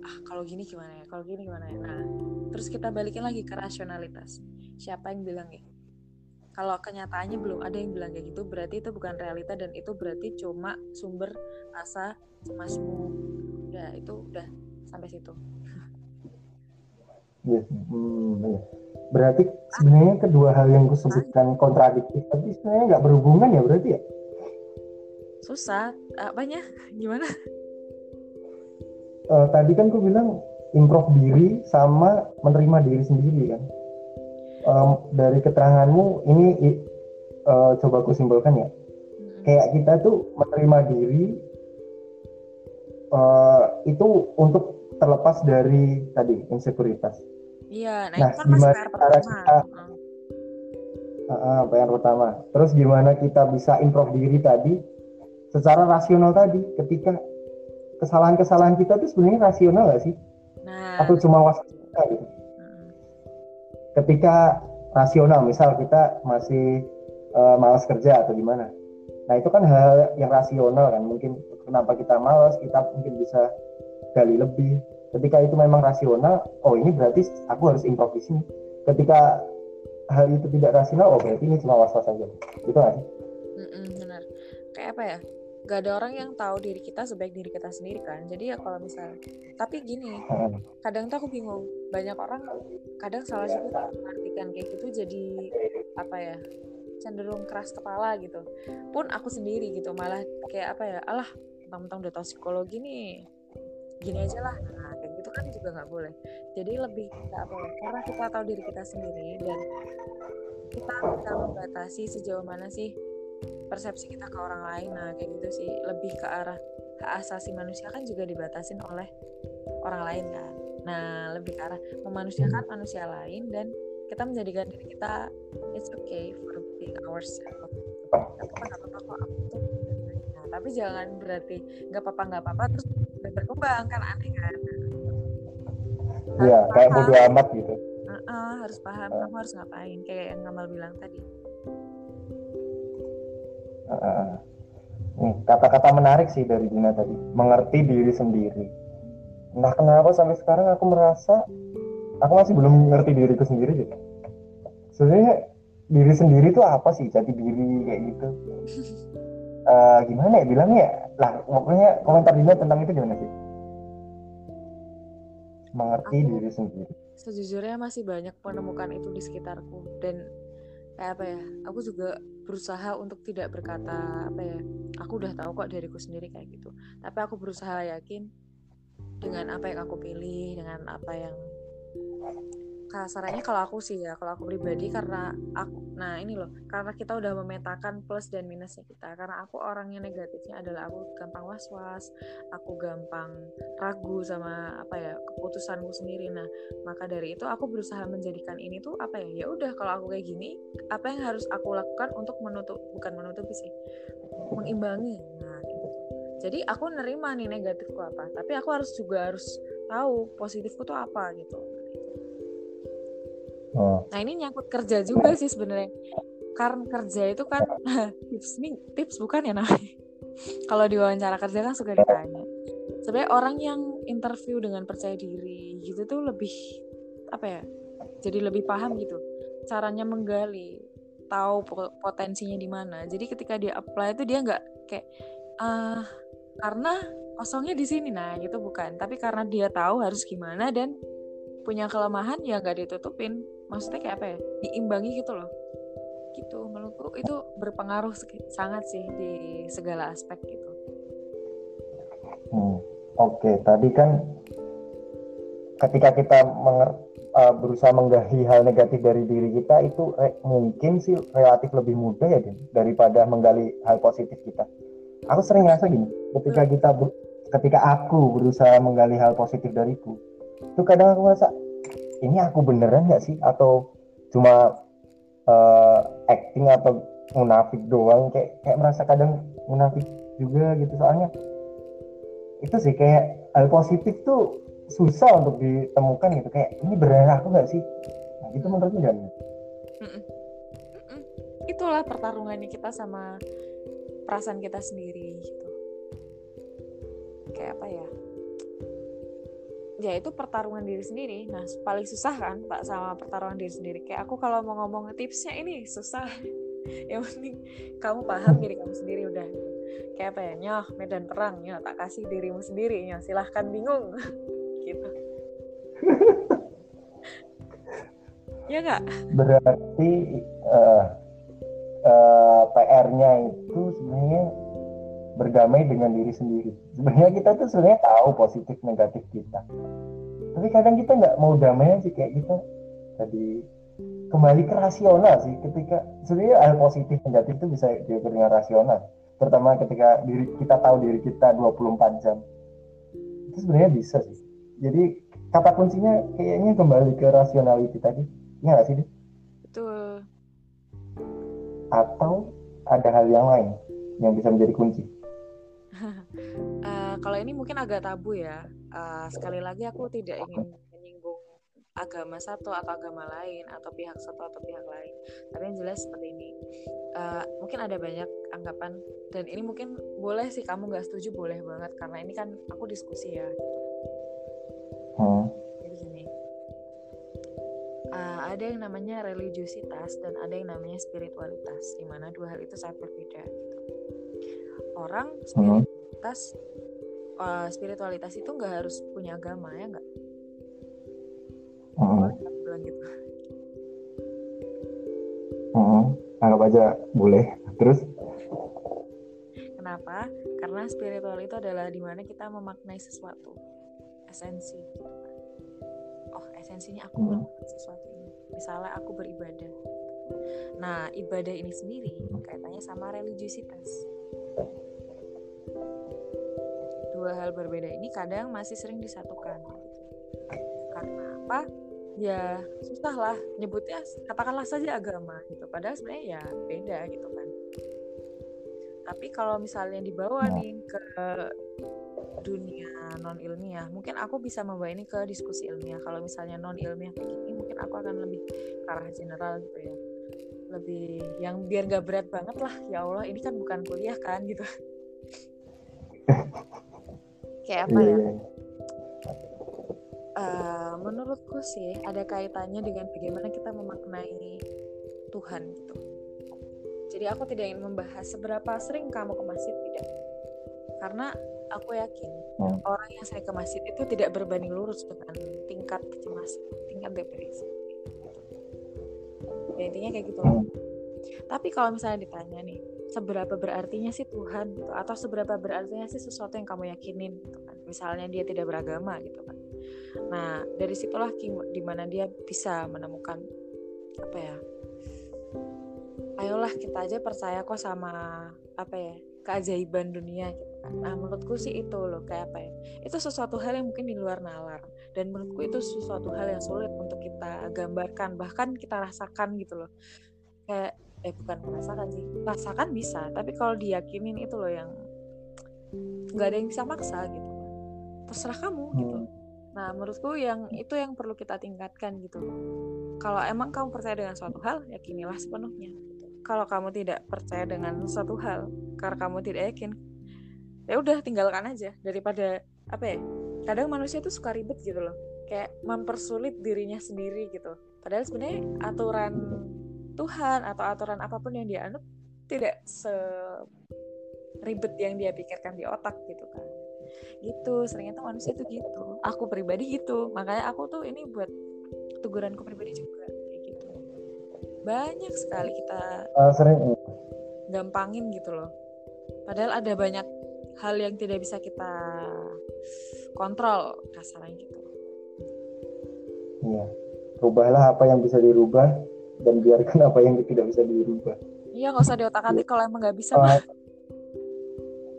ah kalau gini gimana ya? Kalau gini gimana ya? Nah terus kita balikin lagi ke rasionalitas. Siapa yang bilang ya kalau kenyataannya belum ada yang bilang kayak gitu berarti itu bukan realita dan itu berarti cuma sumber rasa cemasmu. Udah itu udah sampai situ. Yes. hmm, iya. berarti sebenarnya kedua hal yang gue sebutkan kontradiktif tapi sebenarnya nggak berhubungan ya berarti ya susah. Apanya? Gimana? Uh, tadi kan gue bilang improve diri sama menerima diri sendiri kan? Um, dari keteranganmu ini uh, coba aku simpulkan ya. Kayak kita tuh menerima diri uh, itu untuk terlepas dari tadi insekuritas. Iya, nah, nah itu kan gimana cara kita uh, uh, PR pertama. Terus gimana kita bisa improve diri tadi secara rasional tadi ketika kesalahan-kesalahan kita itu sebenarnya rasional gak sih? Nah. Atau cuma was kita gitu? Hmm. Ketika rasional, misal kita masih uh, malas kerja atau gimana? Nah itu kan hal yang rasional kan, mungkin kenapa kita malas kita mungkin bisa gali lebih ketika itu memang rasional oh ini berarti aku harus sini ketika hal itu tidak rasional oh berarti ini cuma was-was saja itu kan benar kayak apa ya gak ada orang yang tahu diri kita sebaik diri kita sendiri kan. Jadi ya kalau misal tapi gini kadang tuh aku bingung banyak orang kadang salah juga mengartikan kayak gitu jadi apa ya cenderung keras kepala gitu. Pun aku sendiri gitu malah kayak apa ya alah tentang-tentang udah tahu psikologi nih gini aja lah. Nah kayak gitu kan juga nggak boleh. Jadi lebih kita apa ya karena kita tahu diri kita sendiri dan kita bisa membatasi sejauh mana sih persepsi kita ke orang lain. Nah kayak gitu sih. Lebih ke arah hak asasi manusia kan juga dibatasin oleh orang lain kan? Nah lebih ke arah memanusiakan manusia lain dan kita menjadikan diri kita it's okay for being ourselves. Nggak apa-apa nggak apa-apa kok aku tuh nah, tapi jangan berarti nggak apa-apa nggak apa-apa terus berkembang kan? Aneh kan? Iya, kayak bodo amat gitu. Uh -uh, harus paham uh. kamu harus ngapain? Kayak yang Ngamal bilang tadi kata-kata menarik sih dari Dina tadi. Mengerti diri sendiri. Nah kenapa sampai sekarang aku merasa aku masih belum mengerti diriku sendiri gitu sebenarnya diri sendiri itu apa sih? Jati diri kayak gitu. Uh, gimana ya bilangnya? Lah pokoknya komentar Dina tentang itu gimana sih? Mengerti aku, diri sendiri. sejujurnya masih banyak menemukan itu di sekitarku. Dan kayak apa ya? Aku juga berusaha untuk tidak berkata apa ya aku udah tahu kok diriku sendiri kayak gitu. Tapi aku berusaha yakin dengan apa yang aku pilih dengan apa yang kasarannya kalau aku sih ya kalau aku pribadi karena aku nah ini loh karena kita udah memetakan plus dan minusnya kita. Karena aku orang yang negatifnya adalah aku gampang was was aku gampang ragu sama apa ya keputusanku sendiri. Nah maka dari itu aku berusaha menjadikan ini tuh apa ya ya udah kalau aku kayak gini apa yang harus aku lakukan untuk menutup bukan menutupi sih mengimbangi. Nah gitu. Jadi aku nerima nih negatifku apa tapi aku harus juga harus tahu positifku tuh apa gitu Oh. Nah ini nyangkut kerja juga sih sebenarnya. Karena kerja itu kan tips nih tips bukan ya namanya. Kalau di wawancara kerja kan suka ditanya. Sebenarnya orang yang interview dengan percaya diri gitu tuh lebih apa ya? Jadi lebih paham gitu. Caranya menggali, tahu potensinya di mana. Jadi ketika dia apply itu dia nggak kayak ah karena kosongnya di sini nah gitu bukan. Tapi karena dia tahu harus gimana dan punya kelemahan ya nggak ditutupin maksudnya kayak apa ya diimbangi gitu loh gitu menurutku itu berpengaruh sangat sih di segala aspek gitu hmm, oke okay. tadi kan ketika kita menger, uh, berusaha menggahi hal negatif dari diri kita itu re, mungkin sih relatif lebih mudah ya Din, daripada menggali hal positif kita aku sering ngerasa gini ketika hmm. kita ketika aku berusaha menggali hal positif dariku itu kadang aku ngerasa ini aku beneran nggak sih? Atau cuma uh, acting atau munafik doang? Kayak kayak merasa kadang munafik juga gitu. Soalnya itu sih kayak hal positif tuh susah untuk ditemukan gitu. Kayak ini beneran aku nggak sih? Nah, itu menurutku dan itulah pertarungannya kita sama perasaan kita sendiri gitu. Kayak apa ya ya itu pertarungan diri sendiri. Nah paling susah kan pak sama pertarungan diri sendiri. Kayak aku kalau mau ngomong tipsnya ini susah. Yang penting kamu paham diri kamu sendiri udah kayak apa ya? Nyoh medan perang. Nyoh tak kasih dirimu sendiri. Nyoh silahkan bingung. Gitu. Ya nggak? Berarti uh, uh, PR-nya itu sebenarnya berdamai dengan diri sendiri. Sebenarnya kita tuh sebenarnya tahu positif negatif kita, tapi kadang kita nggak mau damai sih kayak kita tadi kembali ke rasional sih. Ketika sebenarnya hal positif negatif itu bisa diukur dengan rasional. Terutama ketika diri kita tahu diri kita 24 jam. Itu sebenarnya bisa sih. Jadi kata kuncinya kayaknya kembali ke rasionality tadi. Ya nggak sih betul. Atau ada hal yang lain yang bisa menjadi kunci uh, kalau ini mungkin agak tabu ya. Uh, sekali lagi aku tidak ingin menyinggung agama satu atau agama lain atau pihak satu atau pihak lain. Tapi yang jelas seperti ini. Uh, mungkin ada banyak anggapan dan ini mungkin boleh sih kamu nggak setuju boleh banget karena ini kan aku diskusi ya. Hmm. Jadi gini. Uh, ada yang namanya religiositas dan ada yang namanya spiritualitas, di mana dua hal itu sangat berbeda gitu orang spiritualitas hmm. uh, spiritualitas itu nggak harus punya agama ya nggak? Hmm. bilang gitu? Hmm. anggap aja boleh. Terus? Kenapa? Karena spiritual itu adalah di mana kita memaknai sesuatu. Esensi. Oh esensinya aku hmm. melakukan sesuatu ini. Misalnya aku beribadah. Nah ibadah ini sendiri kaitannya sama religiusitas dua hal berbeda ini kadang masih sering disatukan. Karena apa? Ya susah lah nyebutnya katakanlah saja agama gitu. Padahal sebenarnya ya beda gitu kan. Tapi kalau misalnya dibawa nah. nih ke dunia non ilmiah mungkin aku bisa membawa ini ke diskusi ilmiah. Kalau misalnya non ilmiah kayak gini mungkin aku akan lebih ke arah general gitu ya. Lebih yang biar gak berat banget lah. Ya Allah ini kan bukan kuliah kan gitu kayak apa ya? Uh, menurutku sih ada kaitannya dengan bagaimana kita memaknai Tuhan gitu. Jadi aku tidak ingin membahas seberapa sering kamu ke masjid tidak. Karena aku yakin hmm. orang yang saya ke masjid itu tidak berbanding lurus dengan tingkat kecemasan tingkat depresi. Ya intinya kayak gitu. Hmm. tapi kalau misalnya ditanya nih seberapa berartinya sih Tuhan gitu atau seberapa berartinya sih sesuatu yang kamu yakinin gitu kan. Misalnya dia tidak beragama gitu kan. Nah dari situlah di mana dia bisa menemukan apa ya ayolah kita aja percaya kok sama apa ya keajaiban dunia gitu kan. Nah menurutku sih itu loh kayak apa ya itu sesuatu hal yang mungkin di luar nalar. Dan menurutku itu sesuatu hal yang sulit untuk kita gambarkan bahkan kita rasakan gitu loh. Kayak eh bukan merasakan sih rasakan bisa tapi kalau diyakinin itu loh yang nggak ada yang bisa maksa gitu terserah kamu gitu. Hmm. nah menurutku yang itu yang perlu kita tingkatkan gitu. Kalau emang kamu percaya dengan suatu hal yakinilah sepenuhnya. Kalau kamu tidak percaya dengan suatu hal karena kamu tidak yakin ya udah tinggalkan aja. Daripada apa ya kadang manusia tuh suka ribet gitu loh. Kayak mempersulit dirinya sendiri gitu. Padahal sebenarnya aturan Tuhan atau aturan apa pun yang dia anut tidak se ribet yang dia pikirkan di otak gitu kan. Gitu seringnya tuh manusia tuh gitu. Aku pribadi gitu. Makanya aku tuh ini buat teguranku pribadi juga banyak sekali kita uh, sering. gampangin gitu loh. Padahal ada banyak hal yang tidak bisa kita kontrol kasarnya gitu. Iya. Rubahlah apa yang bisa dirubah dan biarkan apa yang tidak bisa dirubah. Iya nggak usah diotak atik kalau emang nggak bisa uh, mah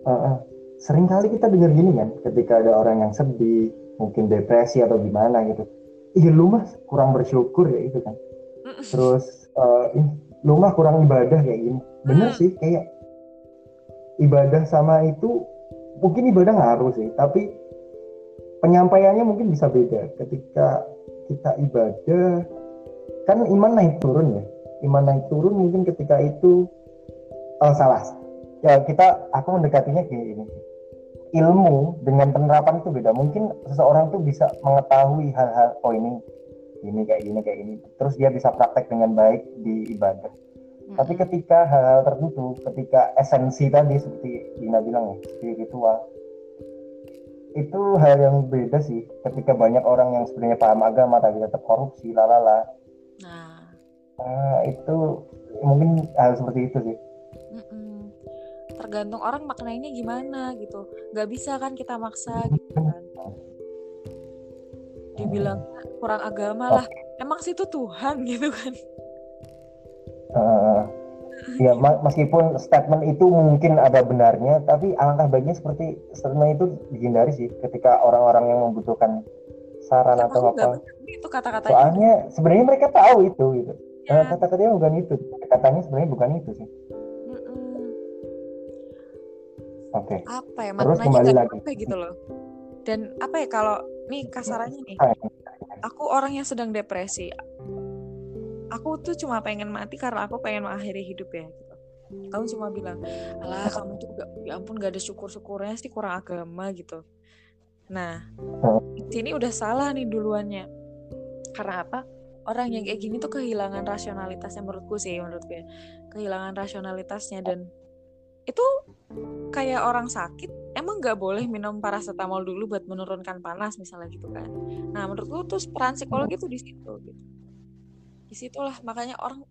uh, uh. sering kali kita dengar gini kan ketika ada orang yang sedih mungkin depresi atau gimana gitu. Iya lu mas kurang bersyukur ya itu kan. Terus uh, lu mah kurang ibadah kayak gini. Bener hmm. sih kayak ibadah sama itu mungkin ibadah ngaruh sih tapi penyampaiannya mungkin bisa beda. Ketika kita ibadah kan iman naik turun ya. Iman naik turun mungkin ketika itu oh, salah. Ya kita aku mendekatinya kayak ini ilmu dengan penerapan itu beda. Mungkin seseorang tuh bisa mengetahui hal-hal oh ini ini kayak gini kayak ini terus dia bisa praktek dengan baik di ibadah. Hmm. tapi ketika hal-hal tertentu ketika esensi tadi seperti Dina bilang ya spiritual itu hal yang beda sih. Ketika banyak orang yang sebenarnya paham agama tapi tetap korupsi lalala nah. Uh, itu mungkin hal seperti itu sih. Mm-mm. tergantung orang maknanya gimana gitu. Nggak bisa kan kita maksa gitu kan. Dibilang kurang agama lah. Emang sih itu Tuhan gitu kan. Uh, ya meskipun statement itu mungkin ada benarnya tapi alangkah baiknya seperti statement itu dihindari sih ketika orang-orang yang membutuhkan saran atau apa. itu kata-kata soalnya sebenarnya mereka tahu itu gitu. Ya. kata-katanya bukan itu. Katanya sebenarnya bukan itu sih. Oke. Okay. apa ya terus kembali lagi. gitu loh. Dan apa ya kalau nih kasarannya nih. Aku orang yang sedang depresi. Aku tuh cuma pengen mati karena aku pengen mengakhiri hidup ya gitu. Kamu cuma bilang alah kamu tuh gak, ya ampun gak ada syukur syukurnya sih kurang agama gitu. Nah sini udah salah nih duluannya. Karena apa? Orang yang kayak gini tuh kehilangan rasionalitasnya menurutku sih menurutku ya. Kehilangan rasionalitasnya dan itu kayak orang sakit emang nggak boleh minum paracetamol dulu buat menurunkan panas misalnya gitu kan. Nah menurutku tuh peran psikologi tuh di situ gitu. Di situlah makanya orang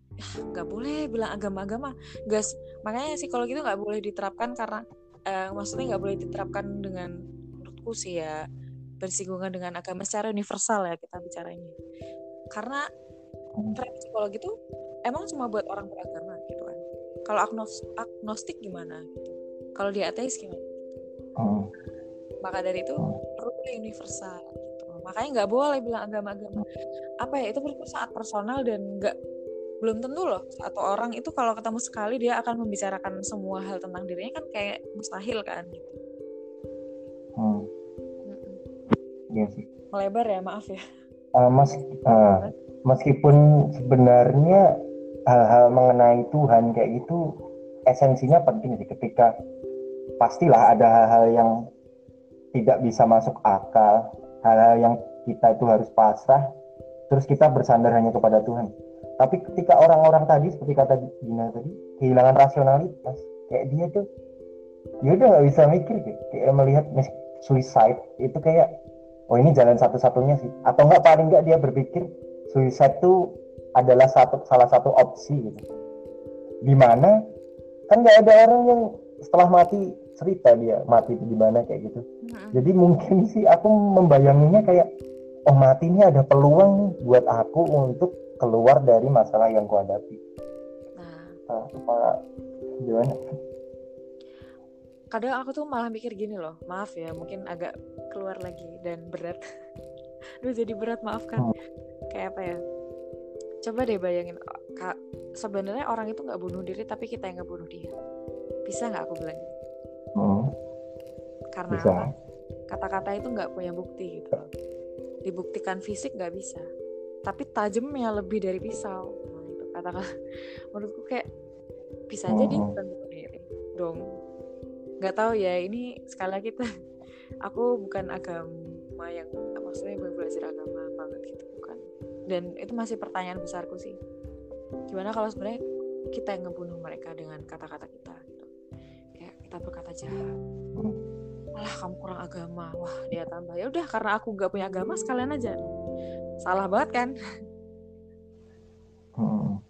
nggak boleh bilang agama-agama. Gas makanya psikologi itu nggak boleh diterapkan karena eh, maksudnya nggak boleh diterapkan dengan menurutku sih ya bersinggungan dengan agama secara universal ya kita bicara ini karena tren psikologi itu emang cuma buat orang beragama gitu kan. Kalau agnos agnostik gimana gitu? Kalau di ateis gimana? Gitu. hmm. maka dari itu perlu universal gitu. Makanya nggak boleh bilang agama-agama. Apa ya itu menurutku sangat personal dan nggak belum tentu loh. Satu orang itu kalau ketemu sekali dia akan membicarakan semua hal tentang dirinya kan kayak mustahil kan gitu. Iya sih. Melebar ya maaf ya. Uh, mas, uh, meskipun sebenarnya hal-hal mengenai Tuhan kayak gitu esensinya penting sih ketika pastilah ada hal-hal yang tidak bisa masuk akal, hal-hal yang kita itu harus pasrah, terus kita bersandar hanya kepada Tuhan tapi ketika orang-orang tadi seperti kata Dina tadi kehilangan rasionalitas kayak dia tuh dia udah nggak bisa mikir kayak, kayak melihat suicide itu kayak oh ini jalan satu-satunya sih. Atau enggak paling enggak dia berpikir suicide itu adalah satu salah satu opsi gitu. Di mana kan nggak ada orang yang setelah mati cerita dia mati itu di mana kayak gitu. Jadi mungkin sih aku membayanginya kayak oh mati ini ada peluang nih buat aku untuk keluar dari masalah yang kuhadapi. Nah, nah gimana? Kadang aku tuh malah mikir gini loh, maaf ya, mungkin agak keluar lagi dan berat. Duh jadi berat, maafkan. Hmm. Kayak apa ya? Coba deh bayangin, kak, sebenarnya orang itu nggak bunuh diri, tapi kita yang nggak bunuh dia. Bisa nggak aku bilang? Hmm. Karena kata-kata itu nggak punya bukti gitu. Dibuktikan fisik nggak bisa tapi tajamnya lebih dari pisau nah, itu katakan menurutku kayak bisa jadi oh. bukan bunuh diri dong nggak tahu ya ini sekali lagi kita aku bukan agama yang maksudnya gue belajar agama banget gitu bukan. Dan itu masih pertanyaan besarku sih. Gimana kalau sebenarnya kita yang ngebunuh mereka dengan kata-kata kita gitu? Kayak kita berkata jahat. Malah kamu kurang agama. Wah dia tambah. Ya udah karena aku nggak punya agama sekalian aja. Salah banget kan? Hmm.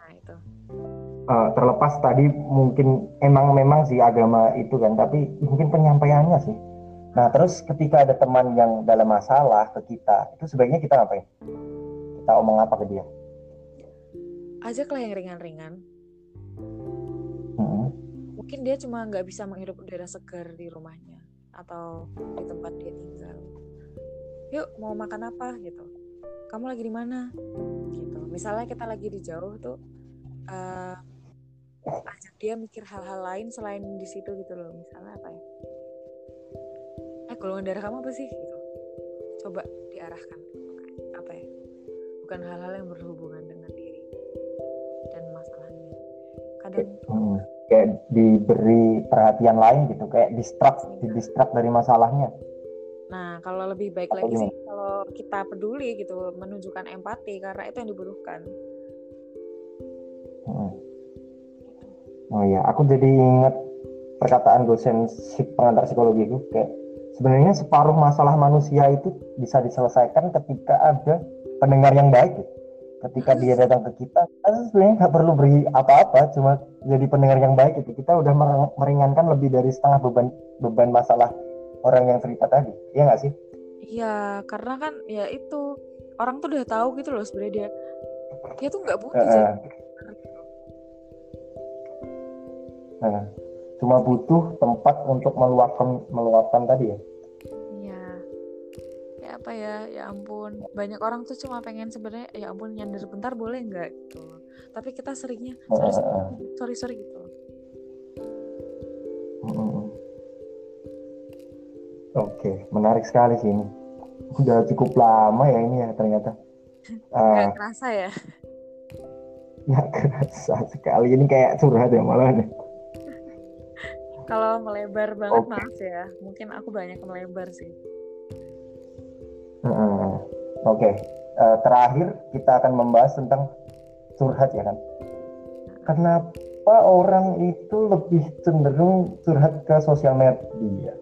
nah itu uh, terlepas tadi mungkin emang memang sih agama itu kan tapi mungkin penyampaiannya sih. Nah terus ketika ada teman yang dalam masalah ke kita itu sebaiknya kita ngapain? Kita omong apa ke dia? Ajaklah yang ringan-ringan. Hmm. mungkin dia cuma nggak bisa menghirup udara segar di rumahnya atau di tempat dia tinggal. Yuk mau makan apa? gitu. Kamu lagi di mana? gitu. Misalnya kita lagi di jauh tuh uh, ajak dia mikir hal-hal lain selain di situ gitu loh. Misalnya apa ya? Eh golongan darah kamu apa sih? Gitu. Coba diarahkan. Apa ya? Bukan hal-hal yang berhubungan dengan diri dan masalahnya. Kadang hmm, kayak diberi perhatian lain gitu kayak distract di distract dari masalahnya. Nah, kalau lebih baik lagi sih kalau kita peduli gitu, menunjukkan empati karena itu yang dibutuhkan. Hmm. Oh iya, aku jadi ingat perkataan dosen pengantar psikologi itu kayak sebenarnya separuh masalah manusia itu bisa diselesaikan ketika ada pendengar yang baik. Gitu. Ketika dia datang ke kita, kita sebenarnya nggak perlu beri apa-apa, cuma jadi pendengar yang baik itu kita udah meringankan lebih dari setengah beban beban masalah orang yang cerita tadi. Iya nggak sih? Iya karena kan ya itu orang tuh udah tahu gitu loh sebenarnya dia dia tuh nggak butuh uh, uh, cuma butuh tempat untuk meluapkan meluapkan tadi ya iya ya apa ya ya ampun banyak orang tuh cuma pengen sebenarnya ya ampun nyender bentar boleh nggak gitu tapi kita seringnya sorry sorry, sorry, sorry gitu Oke, menarik sekali sih ini. Udah cukup lama ya ini ya ternyata. Uh, Gak kerasa ya? Gak kerasa sekali. Ini kayak curhat ya malah nih. Kalau melebar banget okay. maaf ya. Mungkin aku banyak melebar sih. Uh, Oke, okay. uh, terakhir kita akan membahas tentang curhat ya kan. Kenapa orang itu lebih cenderung curhat ke sosial media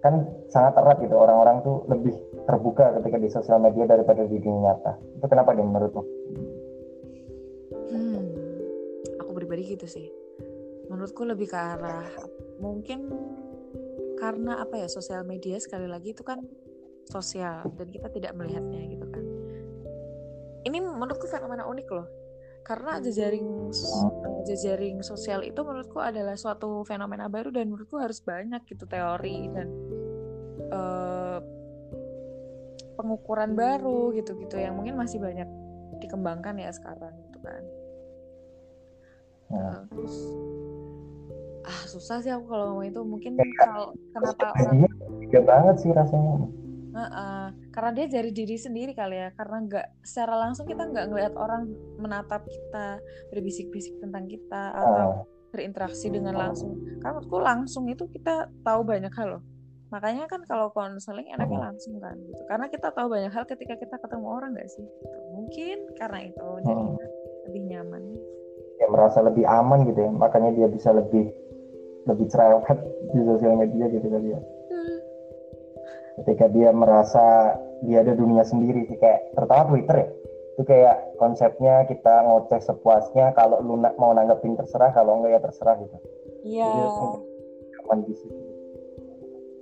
kan sangat erat gitu orang-orang tuh lebih terbuka ketika di sosial media daripada di dunia nyata itu kenapa dia menurutmu? Hmm, aku pribadi gitu sih. Menurutku lebih ke arah mungkin karena apa ya sosial media sekali lagi itu kan sosial dan kita tidak melihatnya gitu kan. Ini menurutku fenomena unik loh. Karena jejaring jejaring sosial itu menurutku adalah suatu fenomena baru dan menurutku harus banyak gitu teori dan uh, pengukuran baru gitu-gitu yang mungkin masih banyak dikembangkan ya sekarang gitu kan. Uh, terus ah susah sih aku kalau ngomong itu. Mungkin kalau kenapa orang banget sih rasanya. Uh, uh, karena dia dari diri sendiri kali ya. Karena nggak secara langsung kita nggak ngelihat orang menatap kita berbisik-bisik tentang kita atau berinteraksi dengan langsung. Karena menurutku langsung itu kita tahu banyak hal loh. Makanya kan kalau konseling enaknya langsung kan gitu. Karena kita tahu banyak hal ketika kita ketemu orang nggak sih? Gitu. mungkin karena itu jadi lebih nyaman. Ya merasa lebih aman gitu ya. Makanya dia bisa lebih lebih cerewet di sosial media gitu kali ya. Ketika dia merasa dia ada dunia sendiri sih kayak terutama Twitter ya. Itu kayak konsepnya kita ngoceh sepuasnya kalau lu mau nanggepin terserah kalau enggak ya terserah gitu. Iya. Aman di situ.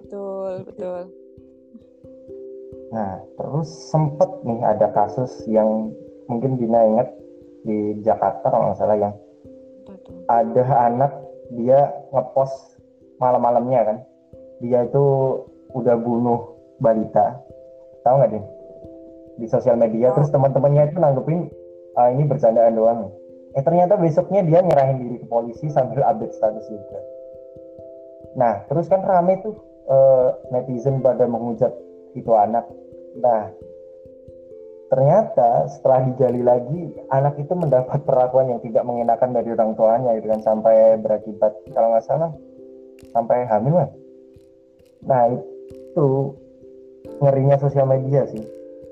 Betul betul. Nah terus sempet nih ada kasus yang mungkin Dina inget di Jakarta kalau nggak salah yang betul. ada anak dia ngepost malam-malamnya kan. Dia itu udah bunuh balita. Tahu nggak deh di sosial media oh. terus teman-temannya itu nanggepin ah, ini bercandaan doang. Eh ternyata besoknya dia nyerahin diri ke polisi sambil update status juga. Nah terus kan rame tuh uh, netizen pada menghujat itu anak. Nah ternyata setelah digali lagi anak itu mendapat perlakuan yang tidak mengenakan dari orang tuanya gitu kan sampai berakibat kalau nggak salah sampai hamil lah nah itu ngerinya sosial media sih.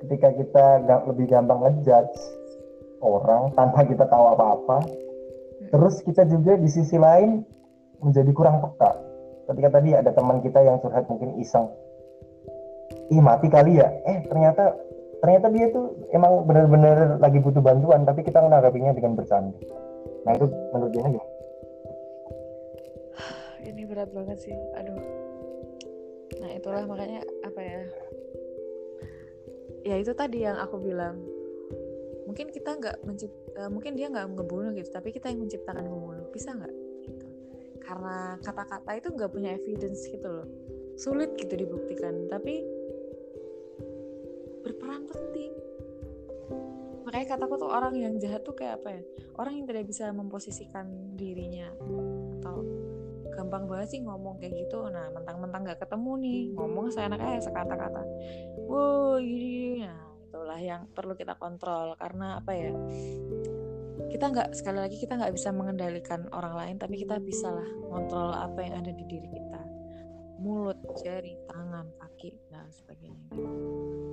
Ketika kita lebih gampang ngejudge orang tanpa kita tahu apa-apa hmm. terus kita juga di sisi lain menjadi kurang peka. Ketika tadi ada teman kita yang curhat mungkin iseng. Ih mati kali ya? Eh ternyata ternyata dia tuh emang benar-benar lagi butuh bantuan tapi kita menanggapinya dengan bercanda nah itu menurut dia aja ini berat banget sih aduh. Nah itulah makanya apa ya? Ya itu tadi yang aku bilang. Mungkin kita nggak mencipt uh, mungkin dia nggak ngebunuh gitu tapi kita yang menciptakan pembunuh. Bisa nggak? Gitu. Karena kata-kata itu nggak punya evidence gitu loh. Sulit gitu dibuktikan. Tapi berperan penting makanya kataku tuh orang yang jahat tuh kayak apa ya? Orang yang tidak bisa memposisikan dirinya atau gampang banget sih ngomong kayak gitu. Nah mentang-mentang nggak ketemu nih ngomong seenaknya sekata-kata. Wow gini. Nah itulah yang perlu kita kontrol. Karena apa ya? Kita nggak sekali lagi kita nggak bisa mengendalikan orang lain tapi kita bisa lah kontrol apa yang ada di diri kita mulut jari tangan kaki dan sebagainya gitu.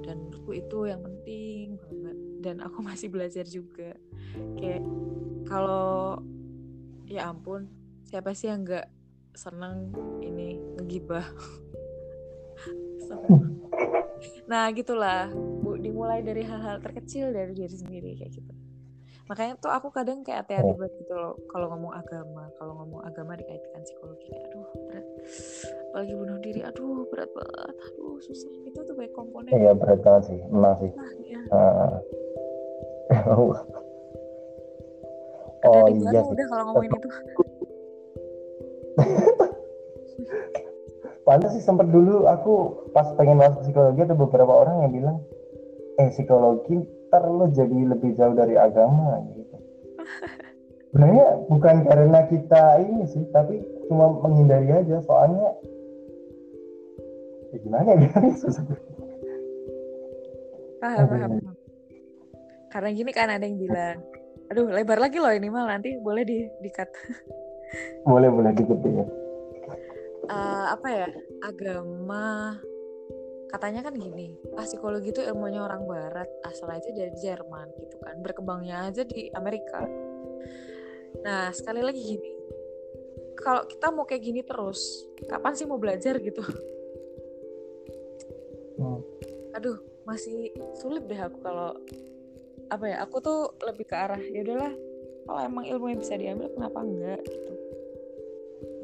Dan menurutku itu yang penting banget. Dan aku masih belajar juga. Kayak kalau ya ampun siapa sih yang nggak seneng ini ngegibah? Nah gitulah bu. Dimulai dari hal-hal terkecil dari diri sendiri kayak gitu makanya tuh aku kadang kayak hati-hati oh. banget gitu loh kalau ngomong agama kalau ngomong agama dikaitkan psikologi kayak aduh berat. Apalagi bunuh diri aduh berat banget aduh susah. Itu tuh baik komponen iya berat banget sih emang sih. Nah, ya. uh. oh iya udah kalau ngomongin itu. Pantas sih sempat dulu aku pas pengen masuk psikologi ada beberapa orang yang bilang eh psikologi ntar lo jadi lebih jauh dari agama gitu. Sebenarnya bukan karena kita ini sih, tapi cuma menghindari aja soalnya ya gimana ya susah. Paham, paham. Karena gini kan ada yang bilang, aduh lebar lagi loh ini mal nanti boleh di di cut. boleh boleh dikit ya uh, apa ya agama katanya kan gini ah psikologi itu ilmunya orang barat asal aja dari Jerman gitu kan. Berkembangnya aja di Amerika. Nah sekali lagi gini kalau kita mau kayak gini terus kapan sih mau belajar gitu? Hmm. aduh masih sulit deh aku kalau apa ya aku tuh lebih ke arah ya udahlah kalau emang ilmu yang bisa diambil kenapa enggak? Gitu.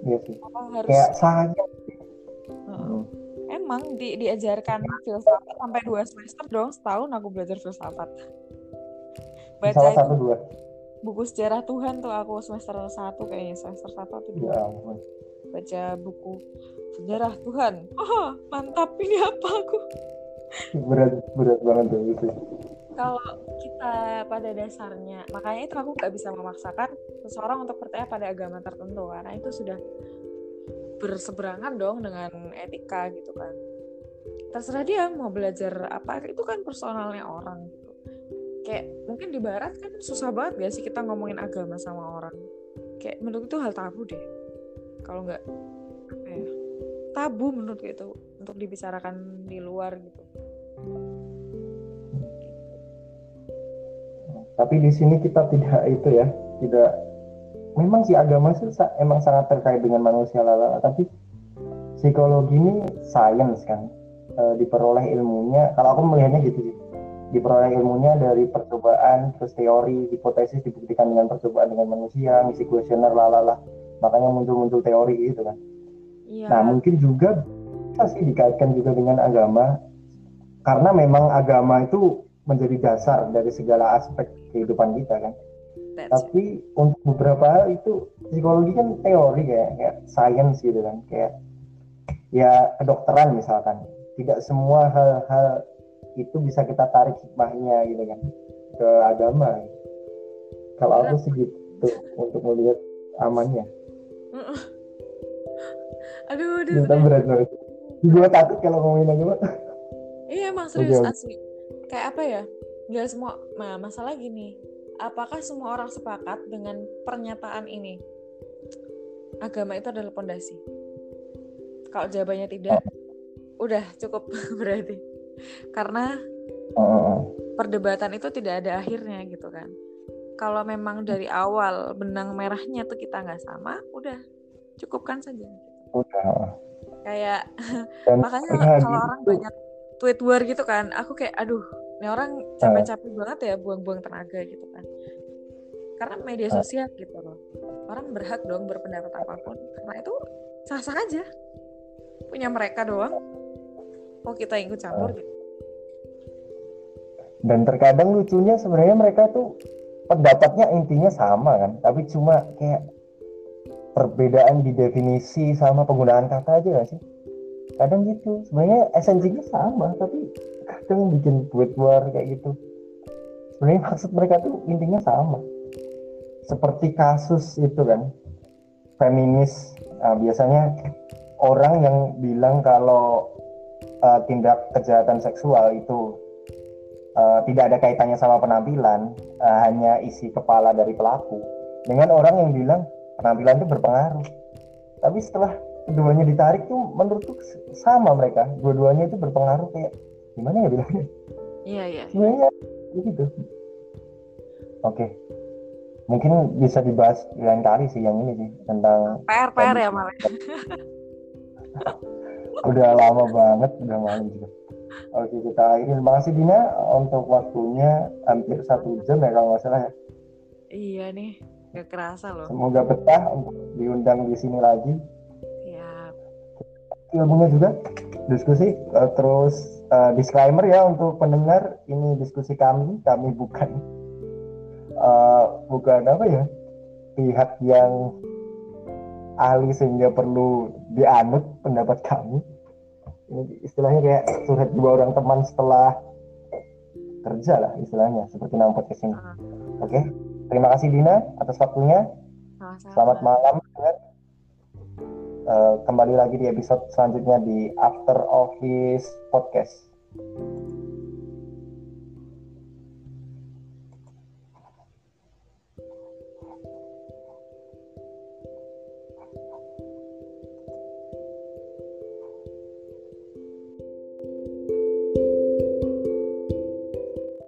Iya sih. Apa harus kayak saja hmm. Emang di, diajarkan filsafat sampai dua semester dong setahun aku belajar filsafat. Baca salah satu dua. buku sejarah Tuhan tuh aku semester satu kayaknya semester satu atau dua. Ya, baca buku sejarah Tuhan. Oh mantap. Ini apa aku? Berat berat banget tuh itu. Kalau kita pada dasarnya makanya itu aku nggak bisa memaksakan seseorang untuk percaya pada agama tertentu karena itu sudah berseberangan dong dengan etika gitu kan. Terserah dia mau belajar apa itu kan personalnya orang gitu. Kayak mungkin di barat kan susah banget gak sih kita ngomongin agama sama orang? Kayak menurut itu hal tabu deh. Kalau nggak apa ya tabu menurut itu untuk dibicarakan di luar gitu. Tapi di sini kita tidak itu ya tidak memang sih agama sih emang sangat terkait dengan manusia lala tapi psikologi ini sains kan. E, diperoleh ilmunya. Kalau aku melihatnya gitu sih. Diperoleh ilmunya dari percobaan terus teori hipotesis dibuktikan dengan percobaan dengan manusia misi kuesioner lalala makanya muncul-muncul teori gitu kan. Iya. nah mungkin juga bisa sih dikaitkan juga dengan agama. Karena memang agama itu menjadi dasar dari segala aspek kehidupan kita kan. Tapi untuk beberapa hal itu psikologi kan teori kayak kayak science gitu kan, kayak ya kedokteran misalkan. Tidak semua hal-hal itu bisa kita tarik hikmahnya gitu kan ke agama. Kalau aku sih gitu untuk melihat amannya. aduh, aduh. Kita berat banget. Gue takut kalau ngomongin agama. Iya emang serius okay. asli kayak apa ya nggak semua nah masalah gini apakah semua orang sepakat dengan pernyataan ini? Agama itu adalah pondasi. Kalau jawabannya tidak udah cukup berarti. Karena perdebatan itu tidak ada akhirnya gitu kan. Kalau memang dari awal benang merahnya tuh kita nggak sama udah cukupkan saja. Udah. Kayak makanya kalau orang banyak tweet war gitu kan aku kayak aduh ini orang capek-capek banget ya buang-buang tenaga gitu kan. Karena media sosial gitu loh. Orang berhak dong berpendapat apa pun. Karena itu sah-sah aja. Punya mereka doang. Kok kita ikut campur gitu. Dan terkadang lucunya sebenarnya mereka tuh pendapatnya intinya sama kan. Tapi cuma kayak perbedaan di definisi sama penggunaan kata aja gak sih? Kadang gitu. Sebenarnya esensinya sama tapi kadang bikin buat war kayak gitu. Sebenarnya maksud mereka tuh intinya sama. Seperti kasus itu kan feminis nah, biasanya orang yang bilang kalau uh, tindak kejahatan seksual itu uh, tidak ada kaitannya sama penampilan uh, hanya isi kepala dari pelaku. Dengan orang yang bilang penampilan itu berpengaruh. Tapi setelah keduanya ditarik tuh menurutku sama mereka. Dua-duanya itu berpengaruh kayak gimana ya bilangnya? Iya iya. Sebenarnya gitu. Oke. Mungkin bisa dibahas lain kali sih yang ini sih tentang PR PR ya malah udah lama banget udah malam juga. Oke kita akhiri. Terima kasih Dina untuk waktunya. Hampir satu jam ya kalau nggak salah ya. Iya nih gak kerasa loh. Semoga betah untuk diundang di sini lagi. Ilmunya juga diskusi uh, terus uh, disclaimer ya untuk pendengar ini diskusi kami kami bukan uh, bukan apa ya pihak yang ahli sehingga perlu dianut pendapat kami. Ini istilahnya kayak curhat dua orang teman setelah kerja lah istilahnya seperti nama podcast ini oke okay? terima kasih Dina atas waktunya. Selamat malam uh, kembali lagi di episode selanjutnya di After Office Podcast.